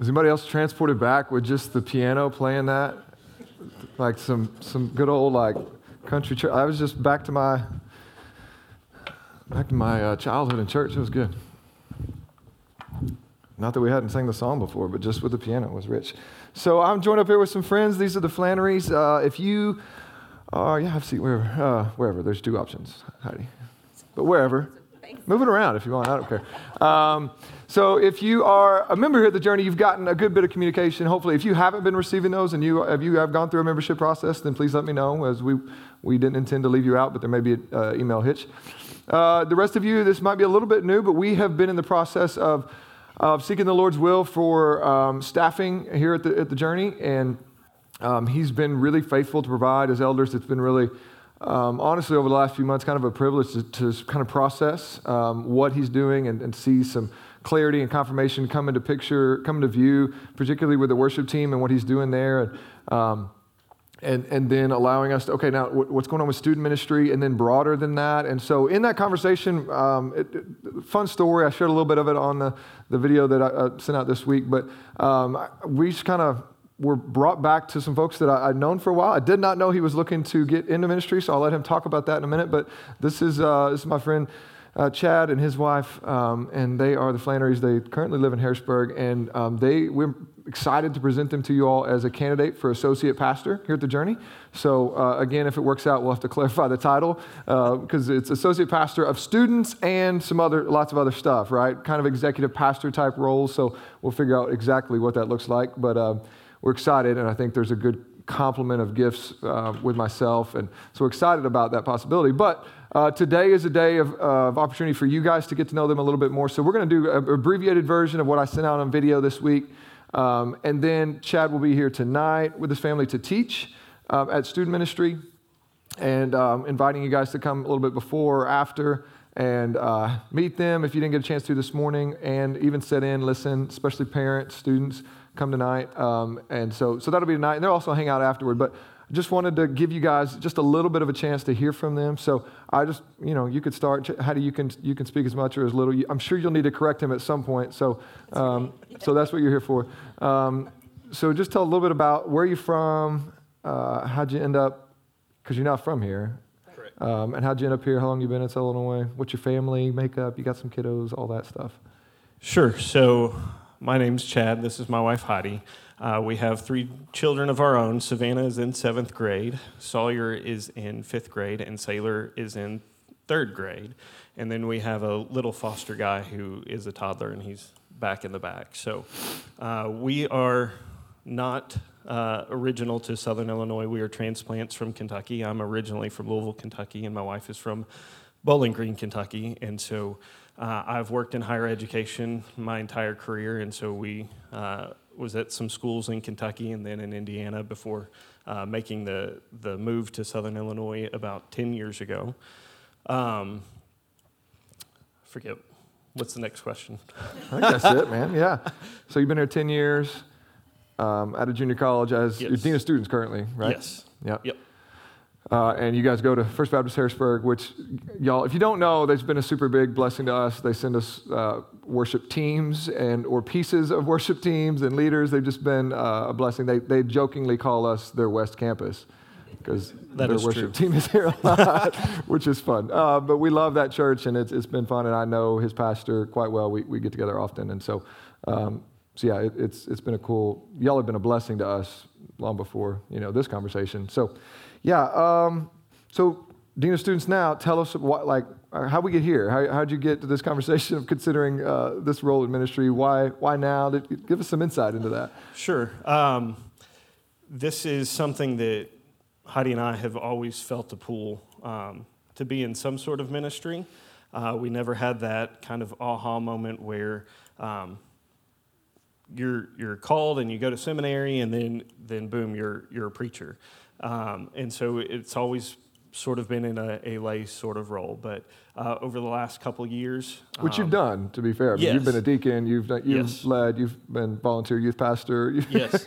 is anybody else transported back with just the piano playing that? Like some, some good old like country church. I was just back to my back to my uh, childhood in church. It was good. Not that we hadn't sang the song before, but just with the piano was rich. So I'm joined up here with some friends. These are the Flannerys. Uh, if you, uh, yeah, have a seat wherever, uh, wherever. There's two options, Heidi, but wherever. Move it around if you want. I don't care. Um, so if you are a member here at the Journey, you've gotten a good bit of communication. Hopefully, if you haven't been receiving those and you if you have gone through a membership process, then please let me know. As we we didn't intend to leave you out, but there may be an uh, email hitch. Uh, the rest of you, this might be a little bit new, but we have been in the process of of seeking the Lord's will for um, staffing here at the at the Journey, and um, He's been really faithful to provide as elders. It's been really um, honestly, over the last few months, kind of a privilege to, to kind of process um, what he's doing and, and, see some clarity and confirmation come into picture, come into view, particularly with the worship team and what he's doing there. And, um, and, and then allowing us to, okay, now what's going on with student ministry, and then broader than that. And so, in that conversation, um, it, fun story, I shared a little bit of it on the, the video that I uh, sent out this week, but um, we just kind of were brought back to some folks that I, would known for a while. I did not know he was looking to get into ministry, so I'll let him talk about that in a minute. But this is, uh, this is my friend uh, Chad and his wife, um, and they are the Flannerys. They currently live in Harrisburg, and um, they we're excited to present them to you all as a candidate for associate pastor here at the Journey. So uh, again, if it works out, we'll have to clarify the title because uh, it's associate pastor of students and some other lots of other stuff, right? Kind of executive pastor type roles. So we'll figure out exactly what that looks like, but. We're excited, and I think there's a good complement of gifts uh, with myself, and so we're excited about that possibility. But uh, today is a day of, uh, of, opportunity for you guys to get to know them a little bit more. So we're going to do an abbreviated version of what I sent out on video this week, um, and then Chad will be here tonight with his family to teach um, at student ministry, and um, inviting you guys to come a little bit before or after and uh, meet them if you didn't get a chance to this morning, and even sit in, listen, especially parents, students come tonight. Um, and so, so that'll be tonight. And they'll also hang out afterward. But I just wanted to give you guys just a little bit of a chance to hear from them. So I just, you know, you could start. How do you can you can speak as much or as little? I'm sure you'll need to correct him at some point. So, um, so that's what you're here for. Um, so just tell a little bit about where you're from. Uh, how'd you end up? Because you're not from here. Um, and how'd you end up here? How long you been in Southern Illinois? What's your family makeup? You got some kiddos, all that stuff. Sure. So my name's Chad. This is my wife, Heidi. Uh, we have three children of our own. Savannah is in seventh grade, Sawyer is in fifth grade, and Sailor is in third grade. And then we have a little foster guy who is a toddler, and he's back in the back. So uh, we are not uh, original to Southern Illinois. We are transplants from Kentucky. I'm originally from Louisville, Kentucky, and my wife is from Bowling Green, Kentucky. And so uh, I've worked in higher education my entire career, and so we uh, was at some schools in Kentucky and then in Indiana before uh, making the the move to Southern Illinois about ten years ago. Um, forget what's the next question. I think that's it, man. Yeah. So you've been here ten years um, at a junior college as yes. you're dean of students currently, right? Yes. Yep. Yep. Uh, and you guys go to First Baptist Harrisburg, which, y'all, if you don't know, there's been a super big blessing to us. They send us uh, worship teams and or pieces of worship teams and leaders. They've just been uh, a blessing. They, they jokingly call us their West Campus because their worship true. team is here a lot, which is fun. Uh, but we love that church, and it's, it's been fun. And I know his pastor quite well. We, we get together often, and so um, so yeah, it, it's it's been a cool. Y'all have been a blessing to us long before you know this conversation. So. Yeah. Um, so, Dean of Students now, tell us what, like, how we get here. How, how'd you get to this conversation of considering uh, this role in ministry? Why, why now? Give us some insight into that. Sure. Um, this is something that Heidi and I have always felt a pull um, to be in some sort of ministry. Uh, we never had that kind of aha moment where um, you're you're called and you go to seminary and then then boom you're you're a preacher. Um, and so it's always sort of been in a, a lay sort of role. But uh, over the last couple years. Which you've Um, done, to be fair. I mean, You've been a deacon, you've, done, you've Yes. led, you've been volunteer youth pastor. Yes.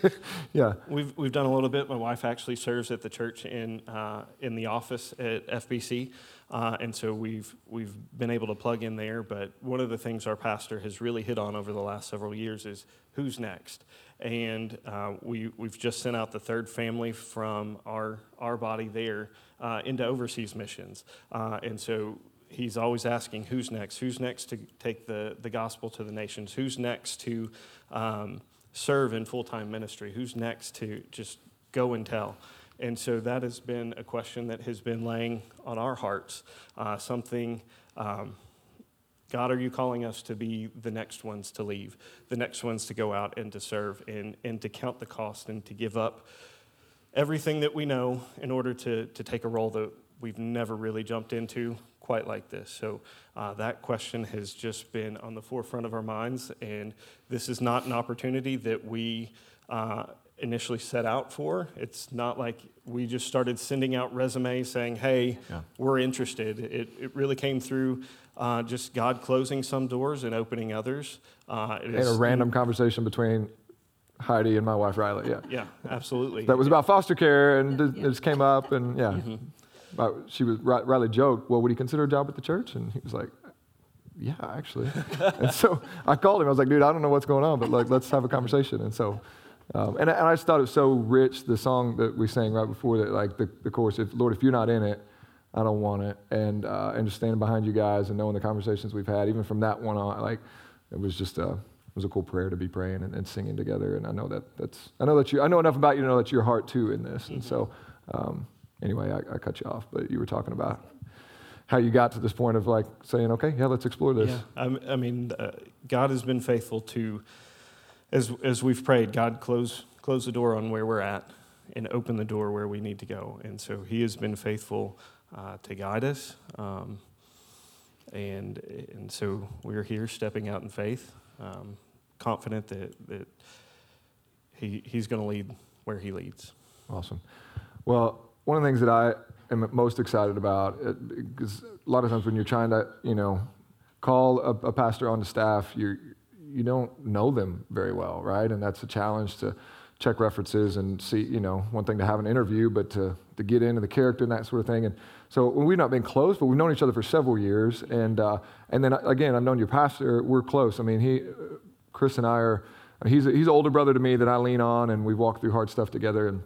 yeah. We've, we've done a little bit. My wife actually serves at the church in, uh, in the office at FBC. Uh, and so we've, we've been able to plug in there. But one of the things our pastor has really hit on over the last several years is who's next? And uh, we, we've just sent out the third family from our, our body there uh, into overseas missions. Uh, and so he's always asking who's next? Who's next to take the, the gospel to the nations? Who's next to um, serve in full-time ministry? Who's next to just go and tell? And so that has been a question that has been laying on our hearts uh, something um, god are you calling us to be the next ones to leave the next ones to go out and to serve and, and to count the cost and to give up everything that we know in order to, to take a role that we've never really jumped into quite like this. So uh, that question has just been on the forefront of our minds, and this is not an opportunity that we uh, initially set out for. It's not like we just started sending out resumes saying, hey, Yeah. we're interested. It, it really came through uh, just God closing some doors and opening others. Uh, it And is- a random conversation between Heidi and my wife, Riley. Yeah. Yeah, absolutely. That was about foster care, and it just came up, and yeah. Mm-hmm. About- She was Riley joked, "Well, would he consider a job at the church?" And he was like, "Yeah, actually." and so I called him. I was like, "Dude, I don't know what's going on, but like, let's have a conversation." And so, um, and, I- and I just thought it was so rich. The song that we sang right before that, like the, the chorus, "If Lord, if you're not in it, I don't want it," and uh, and just standing behind you guys and knowing the conversations we've had, even from that one on, like, it was just a it was a cool prayer to be praying and, and singing together. And I know that that's I know that you I know enough about you to know that your heart too in this. And so, um, anyway, I, I cut you off, but you were talking about how you got to this point of like saying, okay, yeah, let's explore this. Yeah, I'm- I, mean, uh, God has been faithful to, as as we've prayed, God close close the door on where we're at and open the door where we need to go. And so He has been faithful uh, to guide us, um, and and so we're here stepping out in faith, um, confident that that He He's going to lead where He leads. Awesome. Well, one of the things that I am most excited about, because a lot of times when you're trying to, you know, call a, a pastor on the staff, you you don't know them very well, right? And that's a challenge to check references and see, you know, one thing to have an interview, but to, to get into the character and that sort of thing. And so we've not been close, but we've known each other for several years. And uh, and then again, I've known your pastor. We're close. I mean, he, Chris and I are. He's he's an older brother to me that I lean on, and we've walked through hard stuff together. And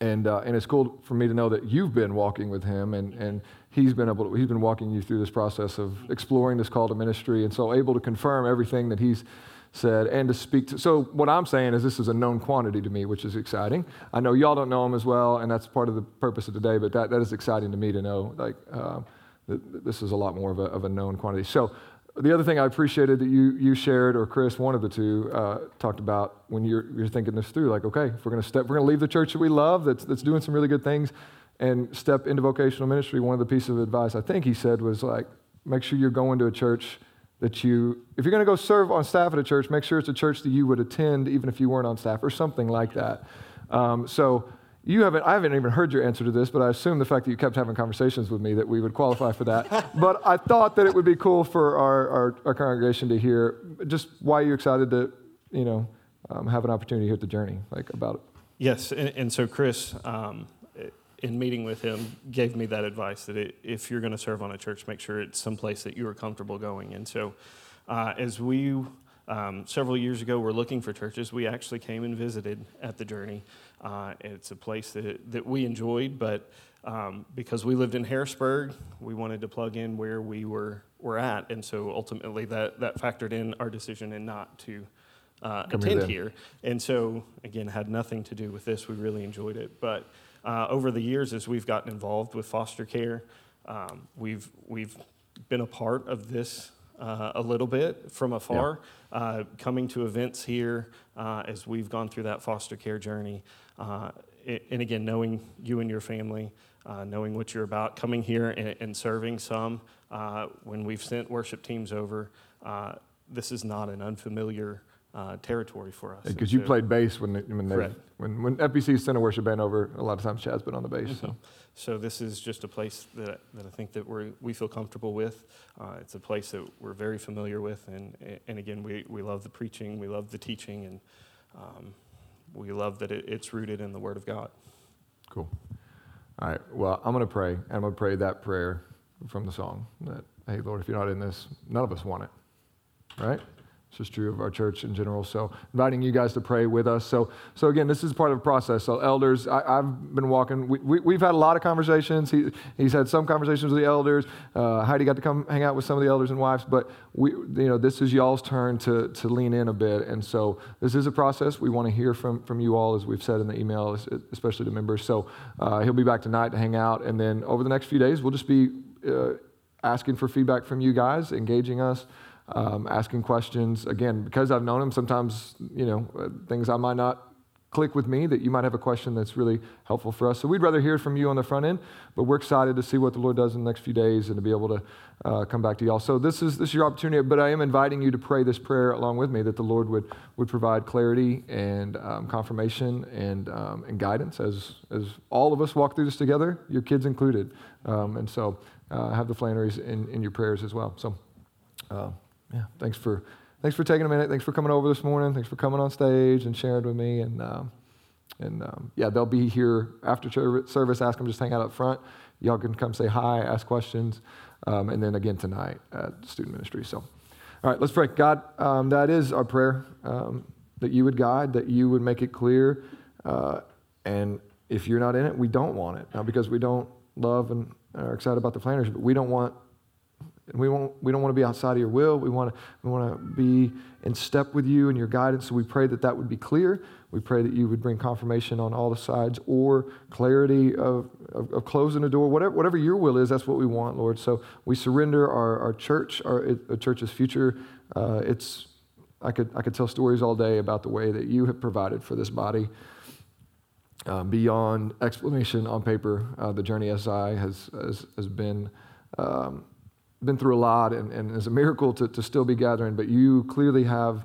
and uh, and it's cool for me to know that you've been walking with him, and and he's been able to, he's been walking you through this process of exploring this call to ministry, and so able to confirm everything that he's said and to speak to. So what I'm saying is this is a known quantity to me, which is exciting. I know y'all don't know him as well, and that's part of the purpose of today. But that that is exciting to me to know, like uh, this is a lot more of a of a known quantity. So. The other thing I appreciated that you, you shared, or Chris, one of the two, uh, talked about when you're, you're thinking this through, like, okay, if we're going to step, we're going to leave the church that we love, that's, that's doing some really good things, and step into vocational ministry. One of the pieces of advice I think he said was like, make sure you're going to a church that you, if you're going to go serve on staff at a church, make sure it's a church that you would attend even if you weren't on staff, or something like that. Um, so you haven't, I haven't even heard your answer to this, but I assume the fact that you kept having conversations with me that we would qualify for that. but I thought that it would be cool for our, our, our congregation to hear just why you're excited to, you know, um, have an opportunity here at the journey, like about it. Yes, and, and so Chris, um, in meeting with him, gave me that advice that it, if you're going to serve on a church, make sure it's someplace that you are comfortable going. And so, uh, as we um, several years ago were looking for churches, we actually came and visited at the Journey. Uh, it's a place that that we enjoyed, but um, because we lived in Harrisburg, we wanted to plug in where we were were at, and so ultimately that that factored in our decision and not to uh, attend here. And so, again, had nothing to do with this. We really enjoyed it. But uh, over the years, as we've gotten involved with foster care, um, we've we've been a part of this uh, a little bit from afar, uh, coming to events here uh, as we've gone through that foster care journey. Uh, and again, knowing you and your family, uh, knowing what you're about, coming here and, and serving some. Uh, when we've sent worship teams over, uh, this is not an unfamiliar uh, territory for us. Because you played bass when, they- when, they, when, when FBC sent a worship band over, a lot of times Chad's been on the bass. So. So this is just a place that, that I think that we we feel comfortable with. Uh, it's a place that we're very familiar with, and and again, we, we love the preaching, we love the teaching, and um, we love that it, it's rooted in the Word of God. Cool. All right. Well, I'm going to pray, and I'm going to pray that prayer from the song that, hey, Lord, if you're not in this, none of us want it. Right? It's just true of our church in general. So, inviting you guys to pray with us. So, so again, this is part of the process. So, elders, I, have been walking. We, we, we've had a lot of conversations. He, he's had some conversations with the elders. Uh, Heidi got to come hang out with some of the elders and wives. But we, you know, this is y'all's turn to, to lean in a bit. And so, this is a process. We want to hear from, from you all, as we've said in the email, especially to members. So, uh, he'll be back tonight to hang out. And then over the next few days, we'll just be uh, asking for feedback from you guys, engaging us um, asking questions. Again, because I've known him, sometimes, you know, uh, things I might not click with me that you might have a question that's really helpful for us. So we'd rather hear from you on the front end, but we're excited to see what the Lord does in the next few days and to be able to uh, come back to y'all. So this is this is your opportunity, but I am inviting you to pray this prayer along with me that the Lord would would provide clarity and um, confirmation and um, and guidance as as all of us walk through this together, your kids included. Um, and so uh, have the Flannerys in, in your prayers as well. So. Uh, yeah, thanks for thanks for taking a minute. Thanks for coming over this morning. Thanks for coming on stage and sharing with me. And um, and um, yeah, they'll be here after service. Ask them just hang out up front. Y'all can come say hi, ask questions, um, and then again tonight at student ministry. So, all right, let's pray. God, um, that is our prayer um, that you would guide, that you would make it clear, uh, and if you're not in it, we don't want it. Not because we don't love and are excited about the Flannerys, but we don't want we, won't, we don't want to be outside of your will. We want to, we want to be in step with you and your guidance. So we pray that that would be clear. We pray that you would bring confirmation on all the sides or clarity of, of, of closing the door. Whatever, whatever your will is, that's what we want, Lord. So we surrender our, our church, our, our church's future. Uh, it's, I, could, I could tell stories all day about the way that you have provided for this body. Uh, beyond explanation on paper, uh, the journey SI has, has, has been um, been through a lot and, and it's a miracle to, to still be gathering, but you clearly have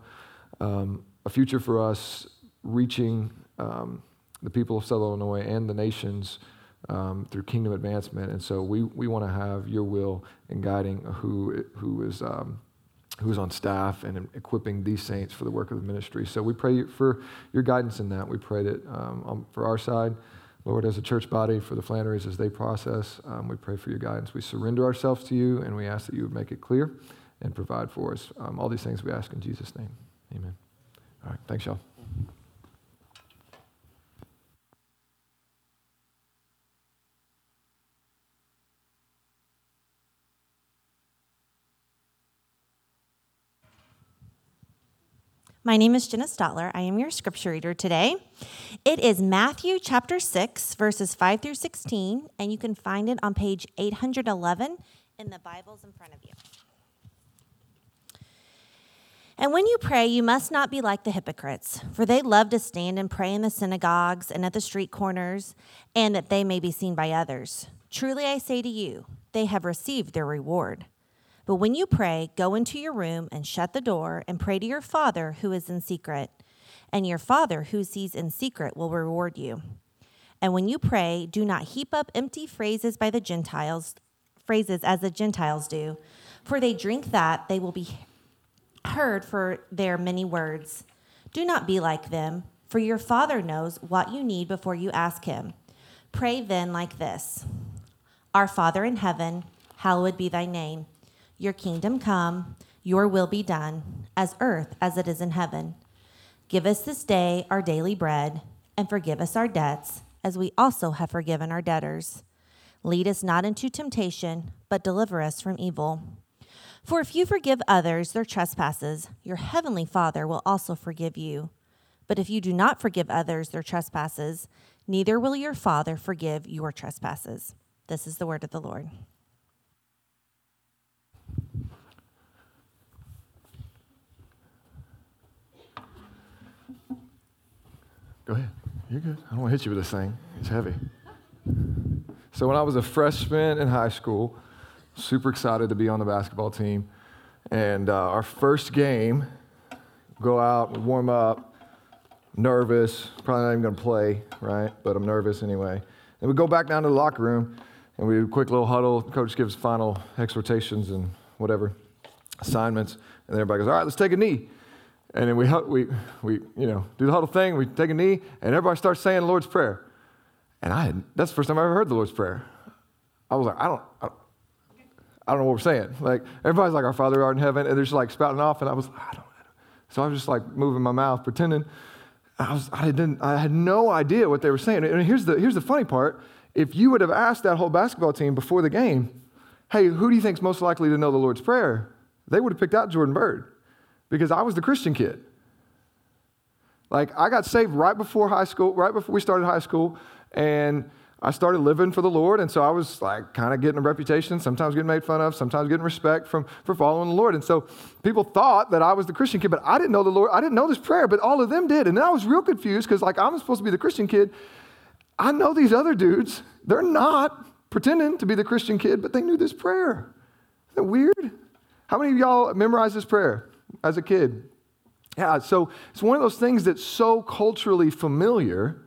um, a future for us reaching um, the people of Southern Illinois and the nations um, through kingdom advancement. And so we, we want to have your will in guiding who, who is um, who's on staff and equipping these saints for the work of the ministry. So we pray for your guidance in that. We pray that um, for our side, Lord, as a church body, for the Flannerys as they process, um, we pray for your guidance. We surrender ourselves to you, and we ask that you would make it clear and provide for us. Um, all these things we ask in Jesus' name. Amen. All right. Thanks, y'all. My name is Jenna Stotler. I am your scripture reader today. It is Matthew chapter 6, verses 5 through 16, and you can find it on page 811 in the Bibles in front of you. And when you pray, you must not be like the hypocrites, for they love to stand and pray in the synagogues and at the street corners, and that they may be seen by others. Truly I say to you, they have received their reward. But when you pray, go into your room and shut the door and pray to your Father who is in secret. And your Father who sees in secret will reward you. And when you pray, do not heap up empty phrases by the Gentiles, phrases as the Gentiles do, for they drink that they will be heard for their many words. Do not be like them, for your Father knows what you need before you ask him. Pray then like this Our Father in heaven, hallowed be thy name. Your kingdom come, your will be done, as earth as it is in heaven. Give us this day our daily bread, and forgive us our debts, as we also have forgiven our debtors. Lead us not into temptation, but deliver us from evil. For if you forgive others their trespasses, your heavenly Father will also forgive you. But if you do not forgive others their trespasses, neither will your Father forgive your trespasses. This is the word of the Lord. Go ahead. You're good. I don't want to hit you with this thing. It's heavy. So when I was a freshman in high school, super excited to be on the basketball team. And uh, our first game, go out, warm up, nervous, probably not even going to play, right? But I'm nervous anyway. And we go back down to the locker room and we do a quick little huddle. Coach gives final exhortations and whatever assignments, and then everybody goes, "All right, let's take a knee." And then we we we you know do the huddle thing. We take a knee, and everybody starts saying the Lord's prayer. And I had, that's the first time I ever heard the Lord's prayer. I was like, I don't, I don't, I don't know what we're saying. Like everybody's like, "Our Father art in heaven," and they're just like spouting off, and I was, I don't. So I was just like moving my mouth, pretending. I was, I didn't, I had no idea what they were saying. And here's the, here's the funny part: if you would have asked that whole basketball team before the game, "Hey, who do you think's most likely to know the Lord's prayer?" They would have picked out Jordan Bird, because I was the Christian kid. Like I got saved right before high school, right before we started high school, and I started living for the Lord, and so I was like kind of getting a reputation, sometimes getting made fun of, sometimes getting respect from for following the Lord. And so people thought that I was the Christian kid, but I didn't know the Lord. I didn't know this prayer, but all of them did. And then I was real confused because like I'm supposed to be the Christian kid. I know these other dudes, they're not pretending to be the Christian kid, but they knew this prayer. Isn't that weird? How many of y'all memorized this prayer as a kid? Yeah, so it's one of those things that's so culturally familiar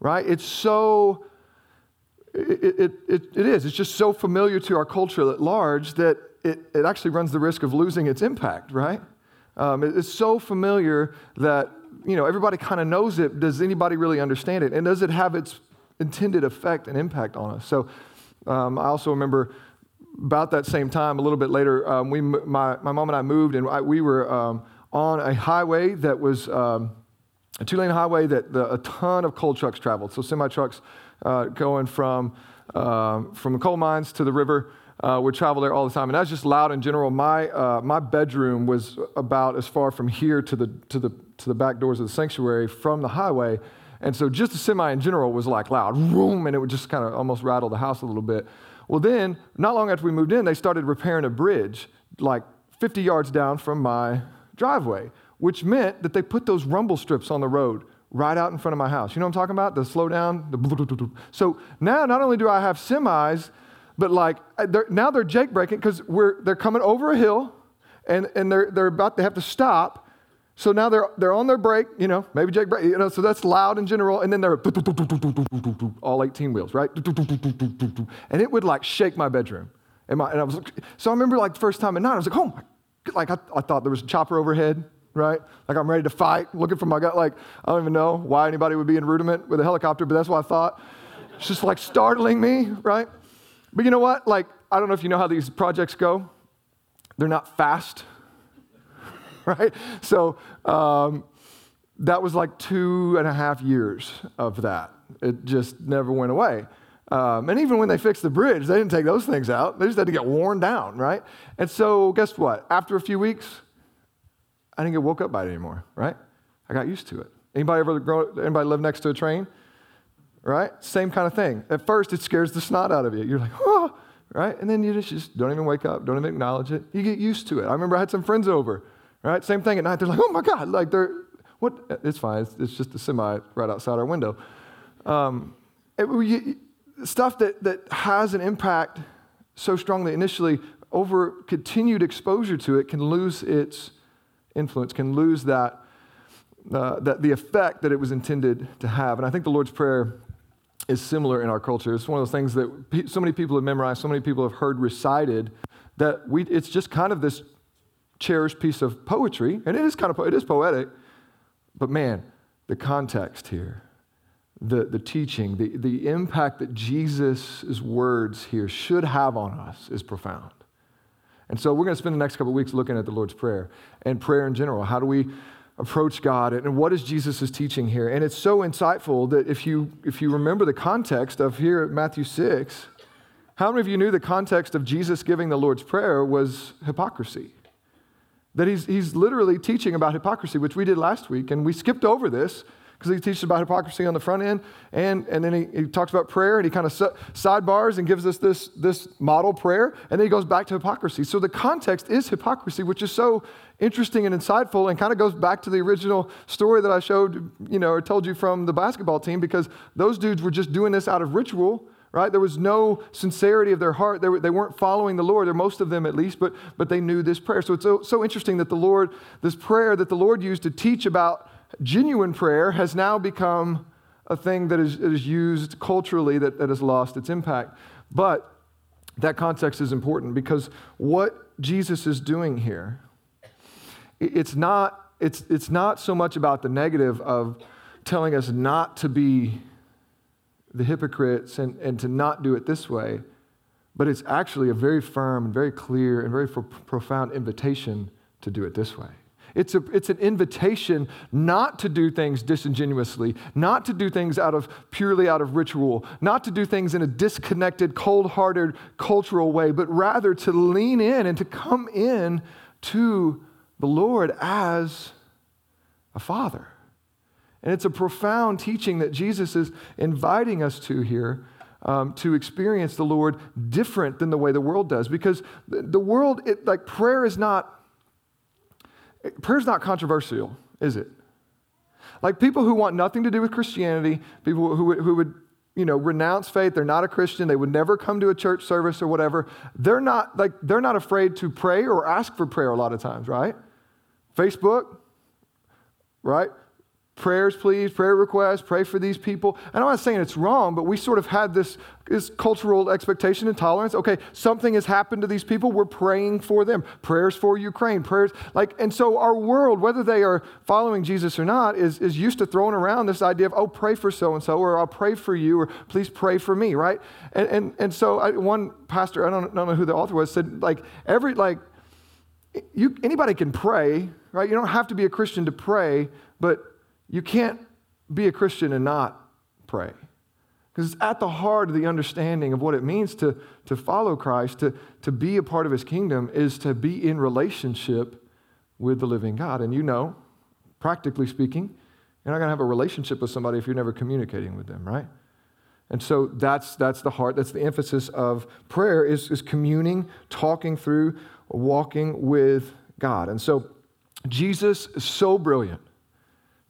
right? It's so, it, it, it, it is. It's just so familiar to our culture at large that it, it actually runs the risk of losing its impact, right? Um, it, it's so familiar that, you know, everybody kind of knows it. Does anybody really understand it? And does it have its intended effect and impact on us? So um, I also remember about that same time, a little bit later, um, we, my, my mom and I moved, and I, we were um, on a highway that was um, a two lane highway that the, a ton of coal trucks traveled. So, semi trucks uh, going from, uh, from the coal mines to the river uh, would travel there all the time. And that's just loud in general. My, uh, my bedroom was about as far from here to the, to, the, to the back doors of the sanctuary from the highway. And so, just the semi in general was like loud, boom, and it would just kind of almost rattle the house a little bit. Well, then, not long after we moved in, they started repairing a bridge like 50 yards down from my driveway which meant that they put those rumble strips on the road right out in front of my house. You know what I'm talking about? The slow down. The so now not only do I have semis, but like uh, they're, now they're jake braking because they're coming over a hill, and and they're they're about to have to stop. So now they're they're on their brake, you know, maybe jake brake, you know. So that's loud in general, and then they're all 18 wheels, right? And it would like shake my bedroom. And, my, and I was like, so I remember like the first time at night, I was like, oh my, like I, I thought there was a chopper overhead right? Like I'm ready to fight, looking for my gut. Like I don't even know why anybody would be in Rudement with a helicopter, but that's what I thought. It's just like startling me, right? But you know what? Like I don't know if you know how these projects go. They're not fast, right? So um, that was like two and a half years of that. It just never went away. Um, and even when they fixed the bridge, they didn't take those things out. They just had to get worn down, right? And so, guess what? After a few weeks, I didn't get woke up by it anymore, right? I got used to it. Anybody ever grow, anybody live next to a train? Right? Same kind of thing. At first, it scares the snot out of you. You're like, oh, right? And then you just, just don't even wake up, don't even acknowledge it. You get used to it. I remember I had some friends over, right? Same thing at night. They're like, oh my God, like they're, what? It's fine. It's, it's just a semi right outside our window. Um, it, stuff that, that has an impact so strongly initially over continued exposure to it can lose its influence can lose that, uh, that the effect that it was intended to have. And I think the Lord's Prayer is similar in our culture. It's one of those things that so many people have memorized, so many people have heard recited, that we, it's just kind of this cherished piece of poetry, and it is kind of it is poetic, but man, the context here, the, the teaching, the, the impact that Jesus' words here should have on us is profound. And so we're going to spend the next couple weeks looking at the Lord's Prayer and prayer in general. How do we approach God and what is Jesus' teaching here? And it's so insightful that if you if you remember the context of here at Matthew 6, how many of you knew the context of Jesus giving the Lord's Prayer was hypocrisy? That he's, he's literally teaching about hypocrisy, which we did last week, and we skipped over this because he teaches about hypocrisy on the front end, and, and then he, he talks about prayer, and he kind of sidebars and gives us this, this model prayer, and then he goes back to hypocrisy. So the context is hypocrisy, which is so interesting and insightful, and kind of goes back to the original story that I showed, you know, or told you from the basketball team, because those dudes were just doing this out of ritual, right? There was no sincerity of their heart. They, were, they weren't following the Lord, or most of them at least, but, but they knew this prayer. So it's so, so interesting that the Lord, this prayer that the Lord used to teach about genuine prayer, has now become a thing that is, used culturally that, that has lost its impact. But that context is important because what Jesus is doing here, it's not, it's, it's not so much about the negative of telling us not to be the hypocrites and, and to not do it this way, but it's actually a very firm and very clear and very profound invitation to do it this way. It's, a, it's an invitation not to do things disingenuously, not to do things out of purely out of ritual, not to do things in a disconnected, cold-hearted cultural way, but rather to lean in and to come in to the Lord as a father. And it's a profound teaching that Jesus is inviting us to here um, to experience the Lord different than the way the world does. Because the world, it, like prayer is not, prayer is not controversial, is it? Like people who want nothing to do with Christianity, people who, who would, you know, renounce faith, they're not a Christian, they would never come to a church service or whatever. They're not like they're not afraid to pray or ask for prayer a lot of times, right? Facebook, right? Prayers, please, prayer requests, pray for these people. And I'm not saying it's wrong, but we sort of had this, this cultural expectation and tolerance. Okay, something has happened to these people. We're praying for them. Prayers for Ukraine, prayers like, and so our world, whether they are following Jesus or not, is, is used to throwing around this idea of, oh, pray for so and so, or I'll pray for you, or please pray for me, right? And, and, and so I, one pastor, I don't, don't know who the author was, said, like, every, like, you, anybody can pray, right? You don't have to be a Christian to pray, but you can't be a Christian and not pray. Because it's at the heart of the understanding of what it means to, to follow Christ, to, to be a part of his kingdom, is to be in relationship with the living God. And you know, practically speaking, you're not going to have a relationship with somebody if you're never communicating with them, right? And so that's, that's the heart, that's the emphasis of prayer is, is communing, talking through, walking with God. And so Jesus is so brilliant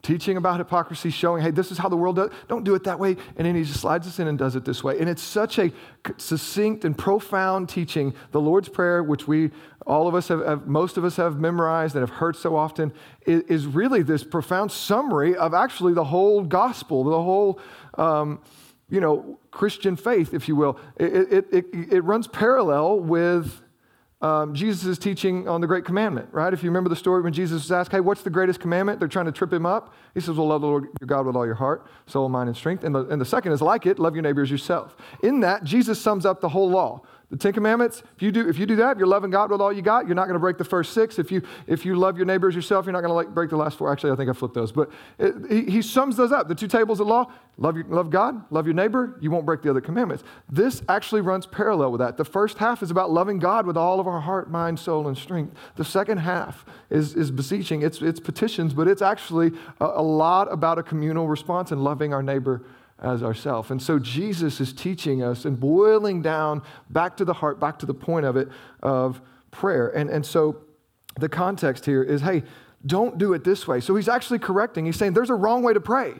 teaching about hypocrisy, showing, hey, this is how the world does. Don't do it that way. And then he just slides us in and does it this way. And it's such a succinct and profound teaching. The Lord's Prayer, which we, all of us have, have most of us have memorized and have heard so often, is, is, really this profound summary of actually the whole gospel, the whole, um, you know, Christian faith, if you will. It, it, it, it runs parallel with um, Jesus' is teaching on the Great Commandment, right? If you remember the story when Jesus was asked, hey, what's the greatest commandment? They're trying to trip him up. He says, well, love the Lord your God with all your heart, soul, mind, and strength. And the, and the second is like it, love your neighbor as yourself. In that, Jesus sums up the whole law. The Ten Commandments, if you do, if you do that, you're loving God with all you got, you're not going to break the first six. If you, if you love your neighbors yourself, you're not going to break the last four. Actually, I think I flipped those. But it, he, he, sums those up. The two tables of law, love, your, love God, love your neighbor, you won't break the other commandments. This actually runs parallel with that. The first half is about loving God with all of our heart, mind, soul, and strength. The second half is, is beseeching, it's, it's petitions, but it's actually a, a lot about a communal response and loving our neighbor as ourself. And so Jesus is teaching us and boiling down back to the heart, back to the point of it of prayer. And, and so the context here is hey, don't do it this way. So he's actually correcting. He's saying there's a wrong way to pray.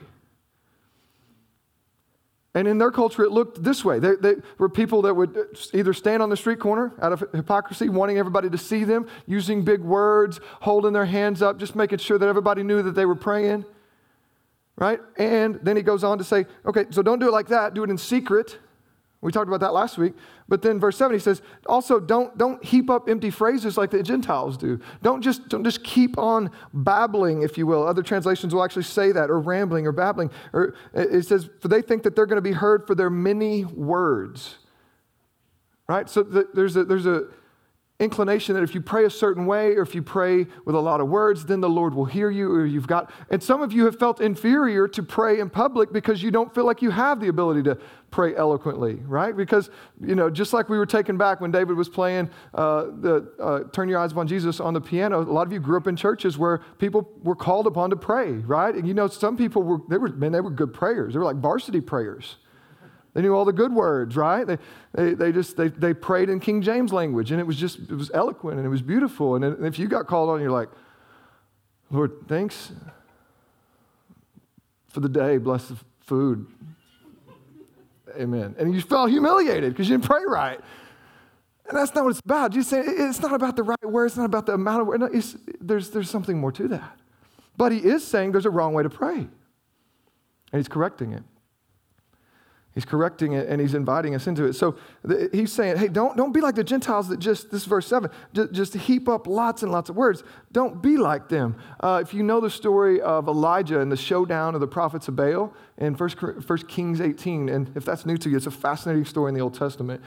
And in their culture, it looked this way. They, they, were people that would either stand on the street corner out of hypocrisy, wanting everybody to see them, using big words, holding their hands up, just making sure that everybody knew that they were praying right? And then he goes on to say, okay, so don't do it like that, do it in secret. We talked about that last week. But then verse 7 he says, also don't, don't heap up empty phrases like the Gentiles do. Don't just, don't just keep on babbling, if you will. Other translations will actually say that, or rambling or babbling. Or it says, for they think that they're going to be heard for their many words. Right? So there's a, there's a inclination that if you pray a certain way or if you pray with a lot of words, then the Lord will hear you, or you've got. And some of you have felt inferior to pray in public because you don't feel like you have the ability to pray eloquently, right? Because, you know, just like we were taken back when David was playing uh, the uh, Turn Your Eyes Upon Jesus on the piano, a lot of you grew up in churches where people were called upon to pray, right? And you know, some people were, they were, man, they were good prayers. They were like varsity prayers. They knew all the good words, right? They, they, they just, they, they prayed in King James language, and it was just, it was eloquent, and it was beautiful. And if you got called on, you're like, Lord, thanks for the day, bless the food. amen. And you felt humiliated because you didn't pray right. And that's not what it's about. You say it's not about the right word, it's not about the amount of word. No, there's, there's something more to that. But he is saying there's a wrong way to pray. And he's correcting it. He's correcting it and he's inviting us into it. So the, he's saying, hey, don't, don't be like the Gentiles that just, this verse 7, just, just heap up lots and lots of words. Don't be like them. Uh, if you know the story of Elijah and the showdown of the prophets of Baal in 1, 1 Kings 18, and if that's new to you, it's a fascinating story in the Old Testament.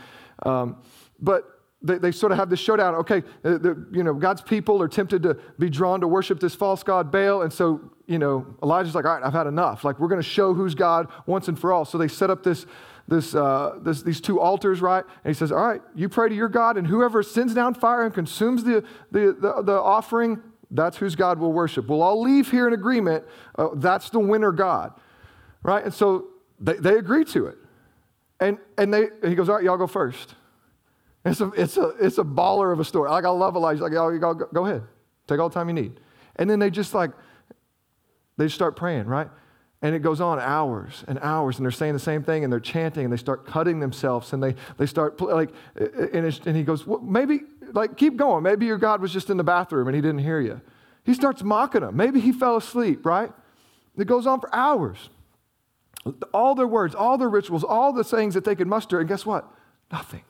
Um, but they, they, sort of have this showdown. Okay, the, you know, God's people are tempted to be drawn to worship this false god Baal, and so you know, Elijah's like, all right, I've had enough. Like, we're going to show who's God once and for all. So they set up this, this, uh, this, these two altars, right? And he says, all right, you pray to your God, and whoever sends down fire and consumes the, the, the, the offering, that's whose God will worship. We'll all leave here in agreement. Uh, that's the winner God, right? And so they, they agree to it. And, and they, he goes, all right, y'all go first. It's a, it's, a, it's a baller of a story. Like, I love Elijah. Like, y'all, go, go ahead. Take all the time you need. And then they just like, they just start praying, right? And it goes on hours and hours, and they're saying the same thing, and they're chanting, and they start cutting themselves, and they, they start, like, and, and he goes, well, maybe, like, keep going. Maybe your God was just in the bathroom and he didn't hear you. He starts mocking them. Maybe he fell asleep, right? It goes on for hours. All their words, all their rituals, all the sayings that they could muster, and guess what? Nothing.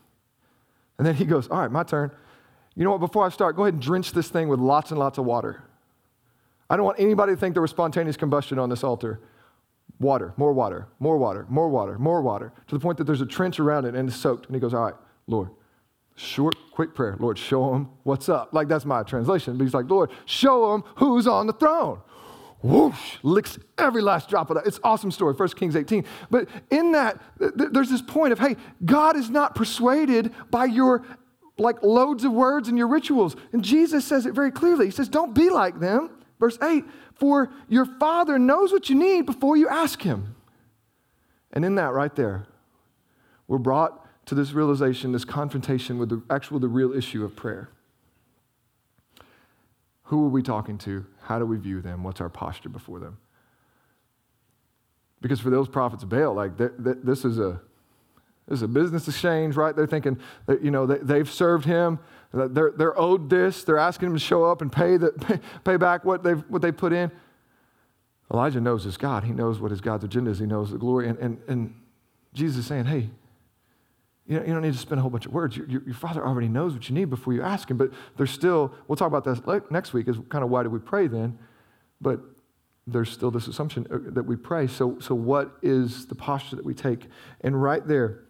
And then he goes, All right, my turn. You know what? Before I start, go ahead and drench this thing with lots and lots of water. I don't want anybody to think there was spontaneous combustion on this altar. Water, more water, more water, more water, more water, to the point that there's a trench around it and it's soaked. And he goes, All right, Lord, short, quick prayer. Lord, show them what's up. Like that's my translation. But he's like, Lord, show them who's on the throne. Whoosh, licks every last drop of that. It's awesome story, 1 Kings 18. But in that, th- there's this point of, hey, God is not persuaded by your like loads of words and your rituals. And Jesus says it very clearly. He says, don't be like them. Verse 8, for your Father knows what you need before you ask Him. And in that right there, we're brought to this realization, this confrontation with the actual, the real issue of prayer. Who are we talking to? How do we view them? What's our posture before them? Because for those prophets of Baal, like this is a this is a business exchange, right? They're thinking that you know they, have served him. They're, they're owed this. They're asking him to show up and pay, the, pay, pay back what, they've, what they put in. Elijah knows his God. He knows what his God's agenda is. He knows the glory. And, and, and Jesus is saying, hey, you don't, you don't need to spend a whole bunch of words. Your, your, your, Father already knows what you need before you ask Him. But there's still, we'll talk about this next week, is kind of why do we pray then? But there's still this assumption uh, that we pray. So, so what is the posture that we take? And right there,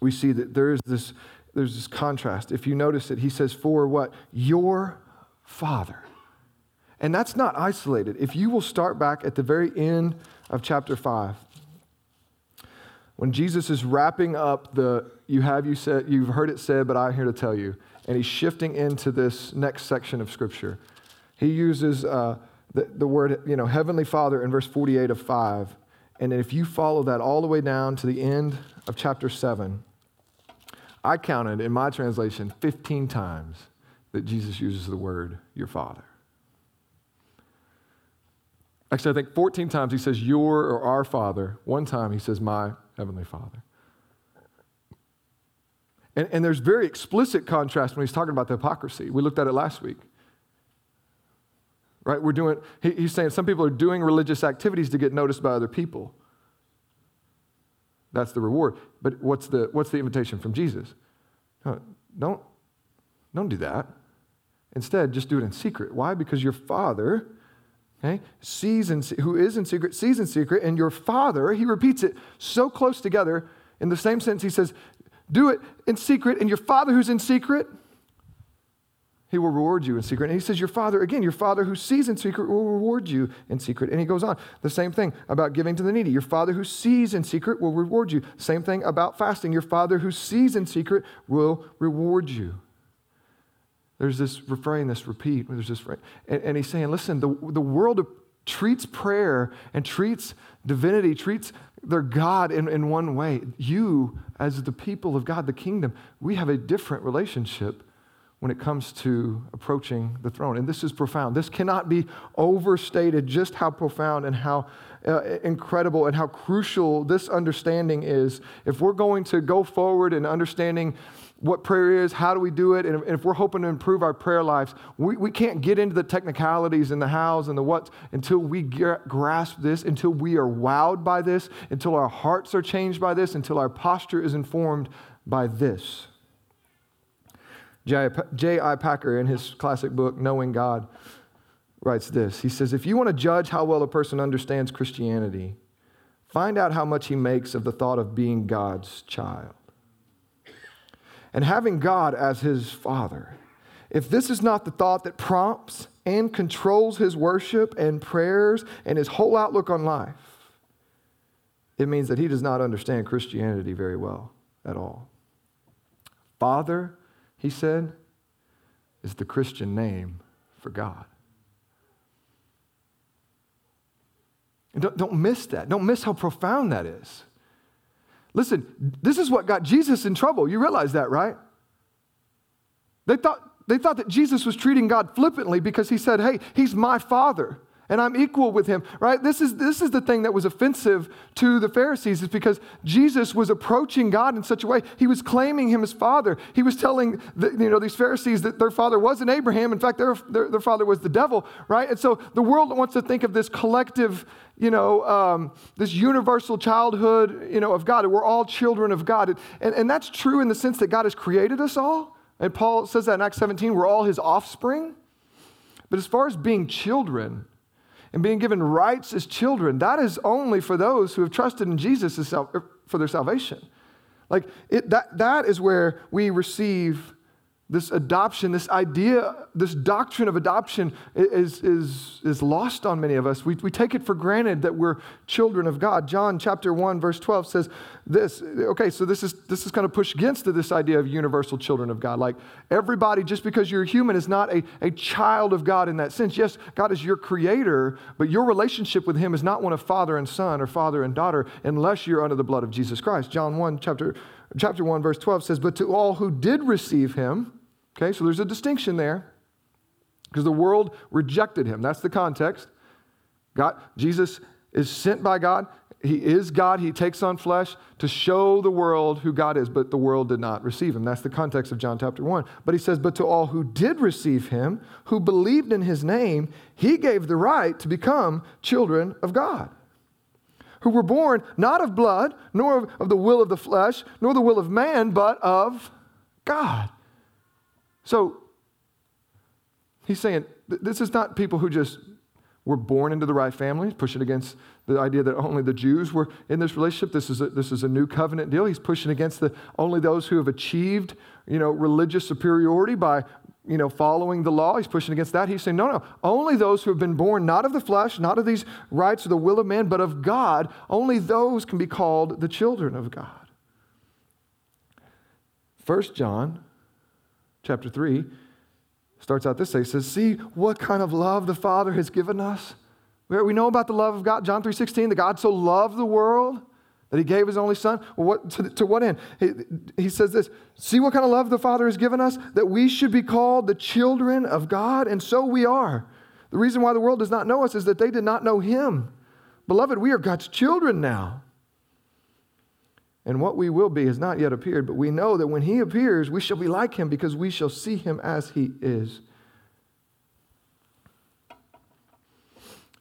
we see that there is this there's this contrast. If you notice it, he says, For what? Your Father. And that's not isolated. If you will start back at the very end of chapter 5, when Jesus is wrapping up the you have you said you've heard it said but i'm here to tell you and he's shifting into this next section of scripture he uses uh, the, the word you know heavenly father in verse 48 of 5 and if you follow that all the way down to the end of chapter 7 I counted in my translation 15 times that Jesus uses the word your father. Actually, I think 14 times he says your or our father. One time he says my heavenly father. And, and there's very explicit contrast when he's talking about the hypocrisy. We looked at it last week. Right? We're doing, he, he's saying some people are doing religious activities to get noticed by other people. That's the reward. But what's the, what's the invitation from Jesus? No, don't, don't do that. Instead, just do it in secret. Why? Because your Father, okay, sees in, who is in secret, sees in secret, and your Father, he repeats it so close together. In the same sense, he says, do it in secret, and your Father who's in secret, he will reward you in secret. And he says, Your father, again, your father who sees in secret will reward you in secret. And he goes on. The same thing about giving to the needy. Your father who sees in secret will reward you. Same thing about fasting. Your father who sees in secret will reward you. There's this refrain, this repeat. There's this, and, and he's saying, Listen, the, the world treats prayer and treats divinity, treats their God in, in one way. You, as the people of God, the kingdom, we have a different relationship when it comes to approaching the throne. And this is profound. This cannot be overstated just how profound and how uh, incredible and how crucial this understanding is. If we're going to go forward in understanding what prayer is, how do we do it, and if we're hoping to improve our prayer lives, we, we can't get into the technicalities and the hows and the whats until we get, grasp this, until we are wowed by this, until our hearts are changed by this, until our posture is informed by this. J.I. Packer, in his classic book, Knowing God, writes this. He says, If you want to judge how well a person understands Christianity, find out how much he makes of the thought of being God's child and having God as his father. If this is not the thought that prompts and controls his worship and prayers and his whole outlook on life, it means that he does not understand Christianity very well at all. Father, he said, is the Christian name for God. And don't, don't miss that. Don't miss how profound that is. Listen, this is what got Jesus in trouble. You realize that, right? They thought, they thought that Jesus was treating God flippantly because he said, Hey, he's my father and I'm equal with him, right? This is, this is the thing that was offensive to the Pharisees, is because Jesus was approaching God in such a way. He was claiming him as father. He was telling the, you know, these Pharisees that their father wasn't Abraham. In fact, their, their, their father was the devil, right? And so the world wants to think of this collective, you know, um, this universal childhood, you know, of God. We're all children of God. And, and that's true in the sense that God has created us all. And Paul says that in Acts 17, we're all his offspring. But as far as being children, and being given rights as children, that is only for those who have trusted in Jesus er, for their salvation. Like it, that, that is where we receive this adoption, this idea, this doctrine of adoption is, is, is lost on many of us. We, we take it for granted that we're children of God. John chapter 1, verse 12 says this. Okay, so this is this is kind of push against this idea of universal children of God. Like everybody, just because you're human, is not a, a child of God in that sense. Yes, God is your creator, but your relationship with him is not one of father and son or father and daughter unless you're under the blood of Jesus Christ. John 1, chapter, chapter 1, verse 12 says, But to all who did receive him, Okay, so there's a distinction there because the world rejected him. That's the context. God, Jesus is sent by God. He is God. He takes on flesh to show the world who God is, but the world did not receive him. That's the context of John chapter 1. But he says, But to all who did receive him, who believed in his name, he gave the right to become children of God, who were born not of blood, nor of, of the will of the flesh, nor the will of man, but of God. So he's saying this is not people who just were born into the right family, pushing against the idea that only the Jews were in this relationship. This is a, this is a new covenant deal. He's pushing against the only those who have achieved, you know, religious superiority by, you know, following the law. He's pushing against that. He's saying, no, no, only those who have been born not of the flesh, not of these rights or the will of man, but of God, only those can be called the children of God. First John chapter 3 starts out this way. It says, See what kind of love the Father has given us. We know about the love of God. John 3.16, that God so loved the world that he gave his only son. Well, what, to, to what end? He, he says this, see what kind of love the Father has given us? That we should be called the children of God, and so we are. The reason why the world does not know us is that they did not know him. Beloved, we are God's children now. And what we will be has not yet appeared, but we know that when he appears, we shall be like him because we shall see him as he is.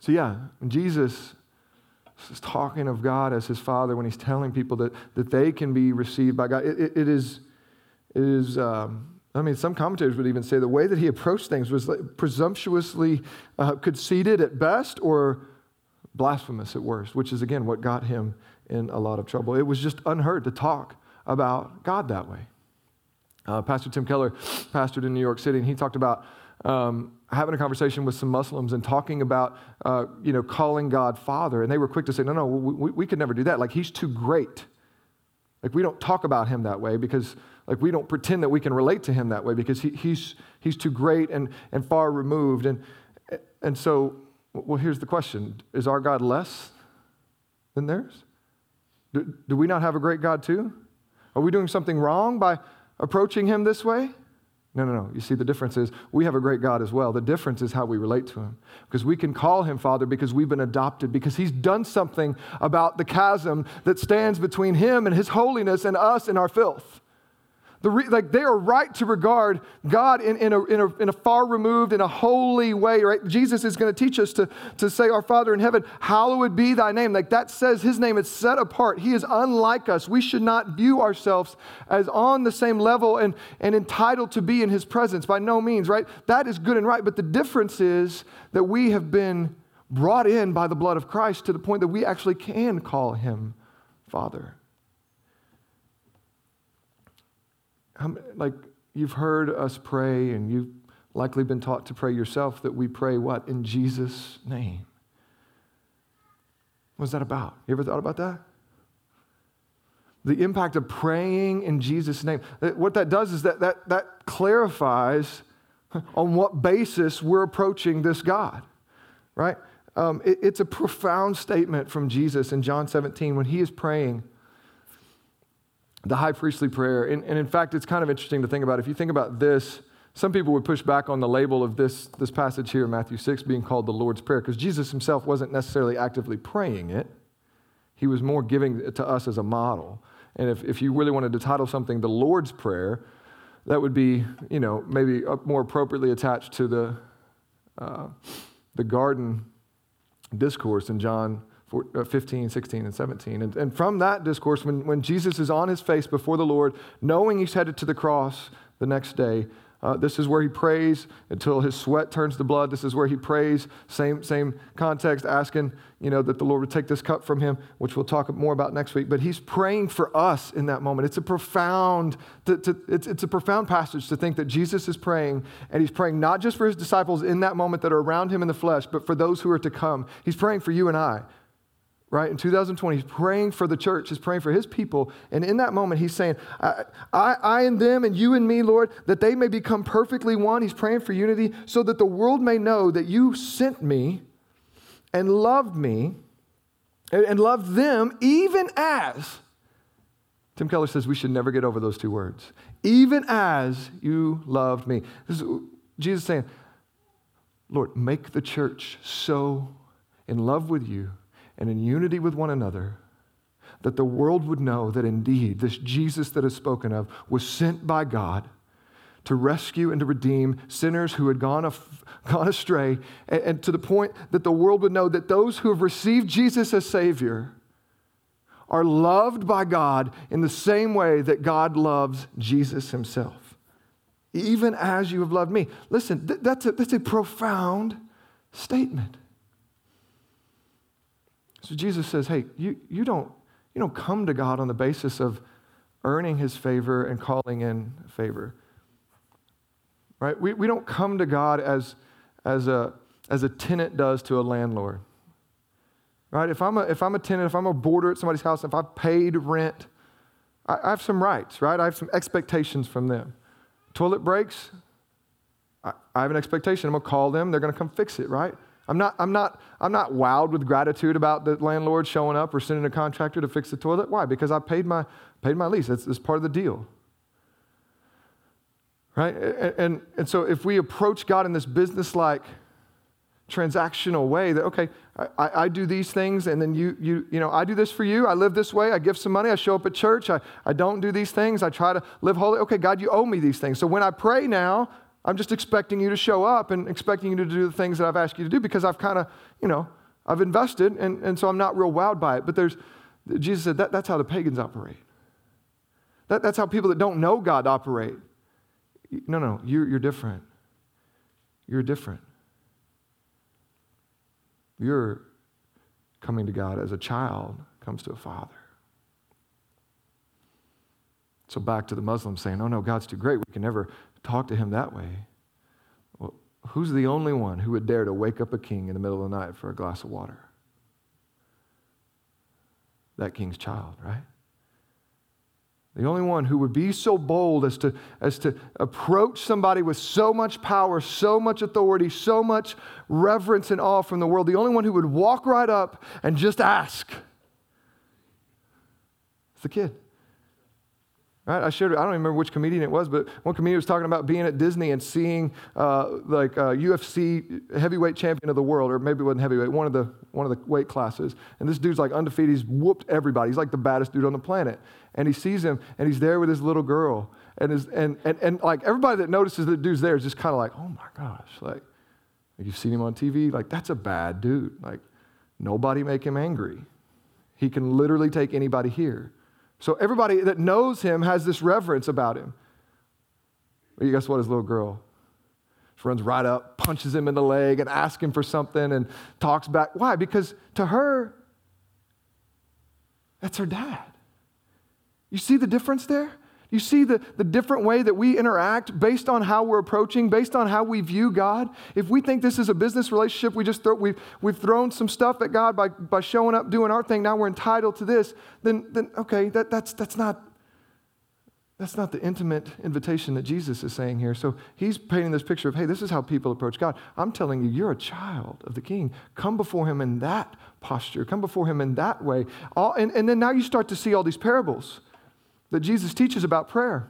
So, yeah, Jesus is talking of God as his Father when he's telling people that, that they can be received by God. it, it, it is, it is um, I mean, some commentators would even say the way that he approached things was like presumptuously uh, conceited at best or blasphemous at worst, which is, again, what got him in a lot of trouble. It was just unheard to talk about God that way. Uh, Pastor Tim Keller pastored in New York City, and he talked about um, having a conversation with some Muslims and talking about, uh, you know, calling God Father. And they were quick to say, no, no, we, we could never do that. Like, he's too great. Like, we don't talk about him that way because, like, we don't pretend that we can relate to him that way because he, he's, he's too great and, and far removed. And, and so, well, here's the question Is our God less than theirs? Do, do we not have a great God too? Are we doing something wrong by approaching him this way? No, no, no. You see, the difference is we have a great God as well. The difference is how we relate to him. Because we can call him Father because we've been adopted, because he's done something about the chasm that stands between him and his holiness and us and our filth. The re, like they are right to regard God in, in, a, in, a, in a far removed, in a holy way, right? Jesus is going to teach us to, to say, Our Father in heaven, hallowed be thy name. Like that says his name is set apart. He is unlike us. We should not view ourselves as on the same level and, and entitled to be in his presence by no means, right? That is good and right. But the difference is that we have been brought in by the blood of Christ to the point that we actually can call him Father. Like you've heard us pray and you've likely been taught to pray yourself that we pray what? In Jesus' name. What's that about? You ever thought about that? The impact of praying in Jesus' name. What that does is that, that, that clarifies on what basis we're approaching this God, right? Um, it, it's a profound statement from Jesus in John 17 when he is praying the high priestly prayer. And, and in fact, it's kind of interesting to think about. If you think about this, some people would push back on the label of this, this passage here Matthew 6 being called the Lord's Prayer because Jesus himself wasn't necessarily actively praying it. He was more giving it to us as a model. And if, if you really wanted to title something the Lord's Prayer, that would be, you know, maybe more appropriately attached to the, uh, the garden discourse in John 15, 16, and 17. And, and from that discourse, when, when Jesus is on his face before the Lord, knowing he's headed to the cross the next day, uh, this is where he prays until his sweat turns to blood. This is where he prays, same, same context, asking you know, that the Lord would take this cup from him, which we'll talk more about next week. But he's praying for us in that moment. It's a profound, to, to, it's, it's a profound passage to think that Jesus is praying, and he's praying not just for his disciples in that moment that are around him in the flesh, but for those who are to come. He's praying for you and I right? In 2020, he's praying for the church, he's praying for his people. And in that moment, he's saying, I, I, I, and them and you and me, Lord, that they may become perfectly one. He's praying for unity so that the world may know that you sent me and loved me and, and loved them even as. Tim Keller says we should never get over those two words. Even as you loved me. This is Jesus saying, Lord, make the church so in love with you and in unity with one another, that the world would know that indeed this Jesus that is spoken of was sent by God to rescue and to redeem sinners who had gone, af- gone astray, and, and to the point that the world would know that those who have received Jesus as Savior are loved by God in the same way that God loves Jesus himself. Even as you have loved me. Listen, th- that's, a, that's a profound statement. So Jesus says, hey, you, you, don't, you don't come to God on the basis of earning his favor and calling in favor. Right? We, we don't come to God as, as, a, as a tenant does to a landlord. Right? If I'm a, if I'm a tenant, if I'm a boarder at somebody's house, if I've paid rent, I, I have some rights, right? I have some expectations from them. Toilet breaks, I, I have an expectation. I'm going to call them, they're going to come fix it, right? I'm not, I'm, not, I'm not wowed with gratitude about the landlord showing up or sending a contractor to fix the toilet. Why? Because I paid my, paid my lease. That's part of the deal. Right? And, and, and so if we approach God in this business like, transactional way that okay I, I, do these things and then you you you know i do this for you i live this way i give some money i show up at church i, I don't do these things i try to live holy okay god you owe me these things so when i pray now I'm just expecting you to show up and expecting you to do the things that I've asked you to do because I've kind of, you know, I've invested and, and so I'm not real wowed by it. But there's, Jesus said that, that's how the pagans operate. That, that's how people that don't know God operate. No, no, you're, you're different. You're different. You're coming to God as a child comes to a father. So back to the Muslims saying, oh no, God's too great. We can never talk to him that way. Well, who's the only one who would dare to wake up a king in the middle of the night for a glass of water? That king's child, right? The only one who would be so bold as to, as to approach somebody with so much power, so much authority, so much reverence and awe from the world. The only one who would walk right up and just ask. It's the kid. Right? I shared, I don't even remember which comedian it was, but one comedian was talking about being at Disney and seeing uh, like a UFC heavyweight champion of the world, or maybe it wasn't heavyweight, one of the one of the weight classes. And this dude's like undefeated. He's whooped everybody. He's like the baddest dude on the planet. And he sees him, and he's there with his little girl. And, his, and, and, and like everybody that notices the dude's there is just kind of like, oh my gosh, like you've seen him on TV, like that's a bad dude. Like nobody make him angry. He can literally take anybody here. So everybody that knows him has this reverence about him. You guess what? His little girl she runs right up, punches him in the leg, and asks him for something and talks back. Why? Because to her, that's her dad. You see the difference there? You see the, the different way that we interact based on how we're approaching, based on how we view God? If we think this is a business relationship, we just throw, we've, we've thrown some stuff at God by, by showing up, doing our thing, now we're entitled to this, then, then okay, that, that's, that's, not, that's not the intimate invitation that Jesus is saying here. So he's painting this picture of, hey, this is how people approach God. I'm telling you, you're a child of the king. Come before him in that posture, come before him in that way. All, and, and then now you start to see all these parables that Jesus teaches about prayer.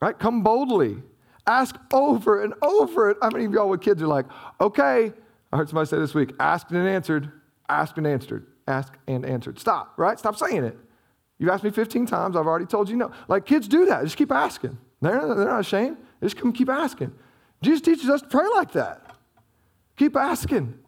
Right? Come boldly. Ask over and over it. How many of y'all with kids are like, okay, I heard somebody say this week, asked and answered, asked and answered, asked and answered. Stop, right? Stop saying it. You've asked me 15 times, I've already told you no. Like kids do that, just keep asking. They're, they're not ashamed, just come keep asking. Jesus teaches us to pray like that. Keep asking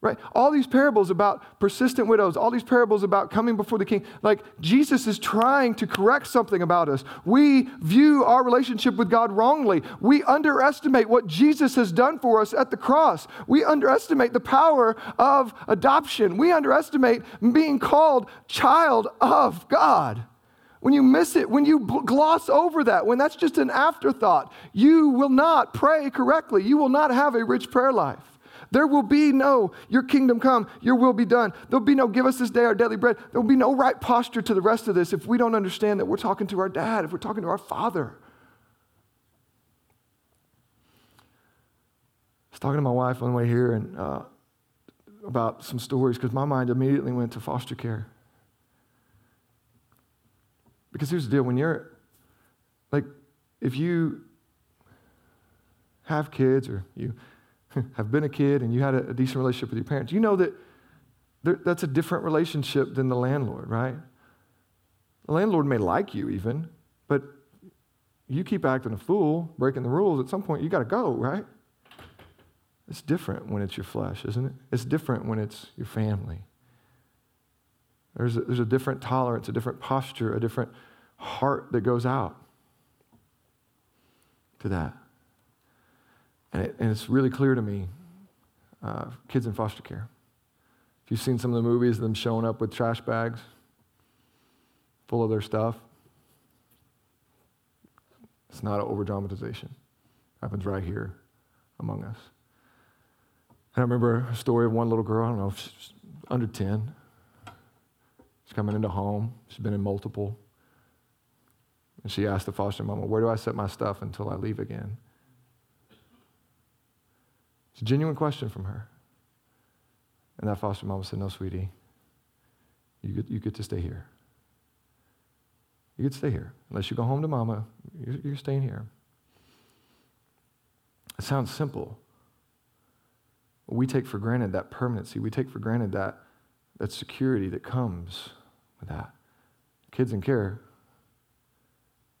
right? All these parables about persistent widows, all these parables about coming before the king. Like Jesus is trying to correct something about us. We view our relationship with God wrongly. We underestimate what Jesus has done for us at the cross. We underestimate the power of adoption. We underestimate being called child of God. When you miss it, when you gloss over that, when that's just an afterthought, you will not pray correctly. You will not have a rich prayer life. There will be no, your kingdom come, your will be done. There'll be no, give us this day our daily bread. There will be no right posture to the rest of this if we don't understand that we're talking to our dad, if we're talking to our father. I was talking to my wife on the way here and uh, about some stories because my mind immediately went to foster care. Because here's the deal when you're, like, if you have kids or you have been a kid and you had a, a decent relationship with your parents, you know that there, that's a different relationship than the landlord, right? The landlord may like you even, but you keep acting a fool, breaking the rules, at some point you got to go, right? It's different when it's your flesh, isn't it? It's different when it's your family. There's a, there's a different tolerance, a different posture, a different heart that goes out to that. And, it, and it's really clear to me uh, kids in foster care. If you've seen some of the movies of them showing up with trash bags full of their stuff, it's not an over dramatization. happens right here among us. And I remember a story of one little girl, I don't know, she's under 10. She's coming into home. She's been in multiple. And she asked the foster mama, Where do I set my stuff until I leave again? It's a genuine question from her. And that foster mom said, No, sweetie, you get, you get to stay here. You get to stay here. Unless you go home to mama, you're, you're staying here. It sounds simple. We take for granted that permanency. We take for granted that, that security that comes with that. Kids in care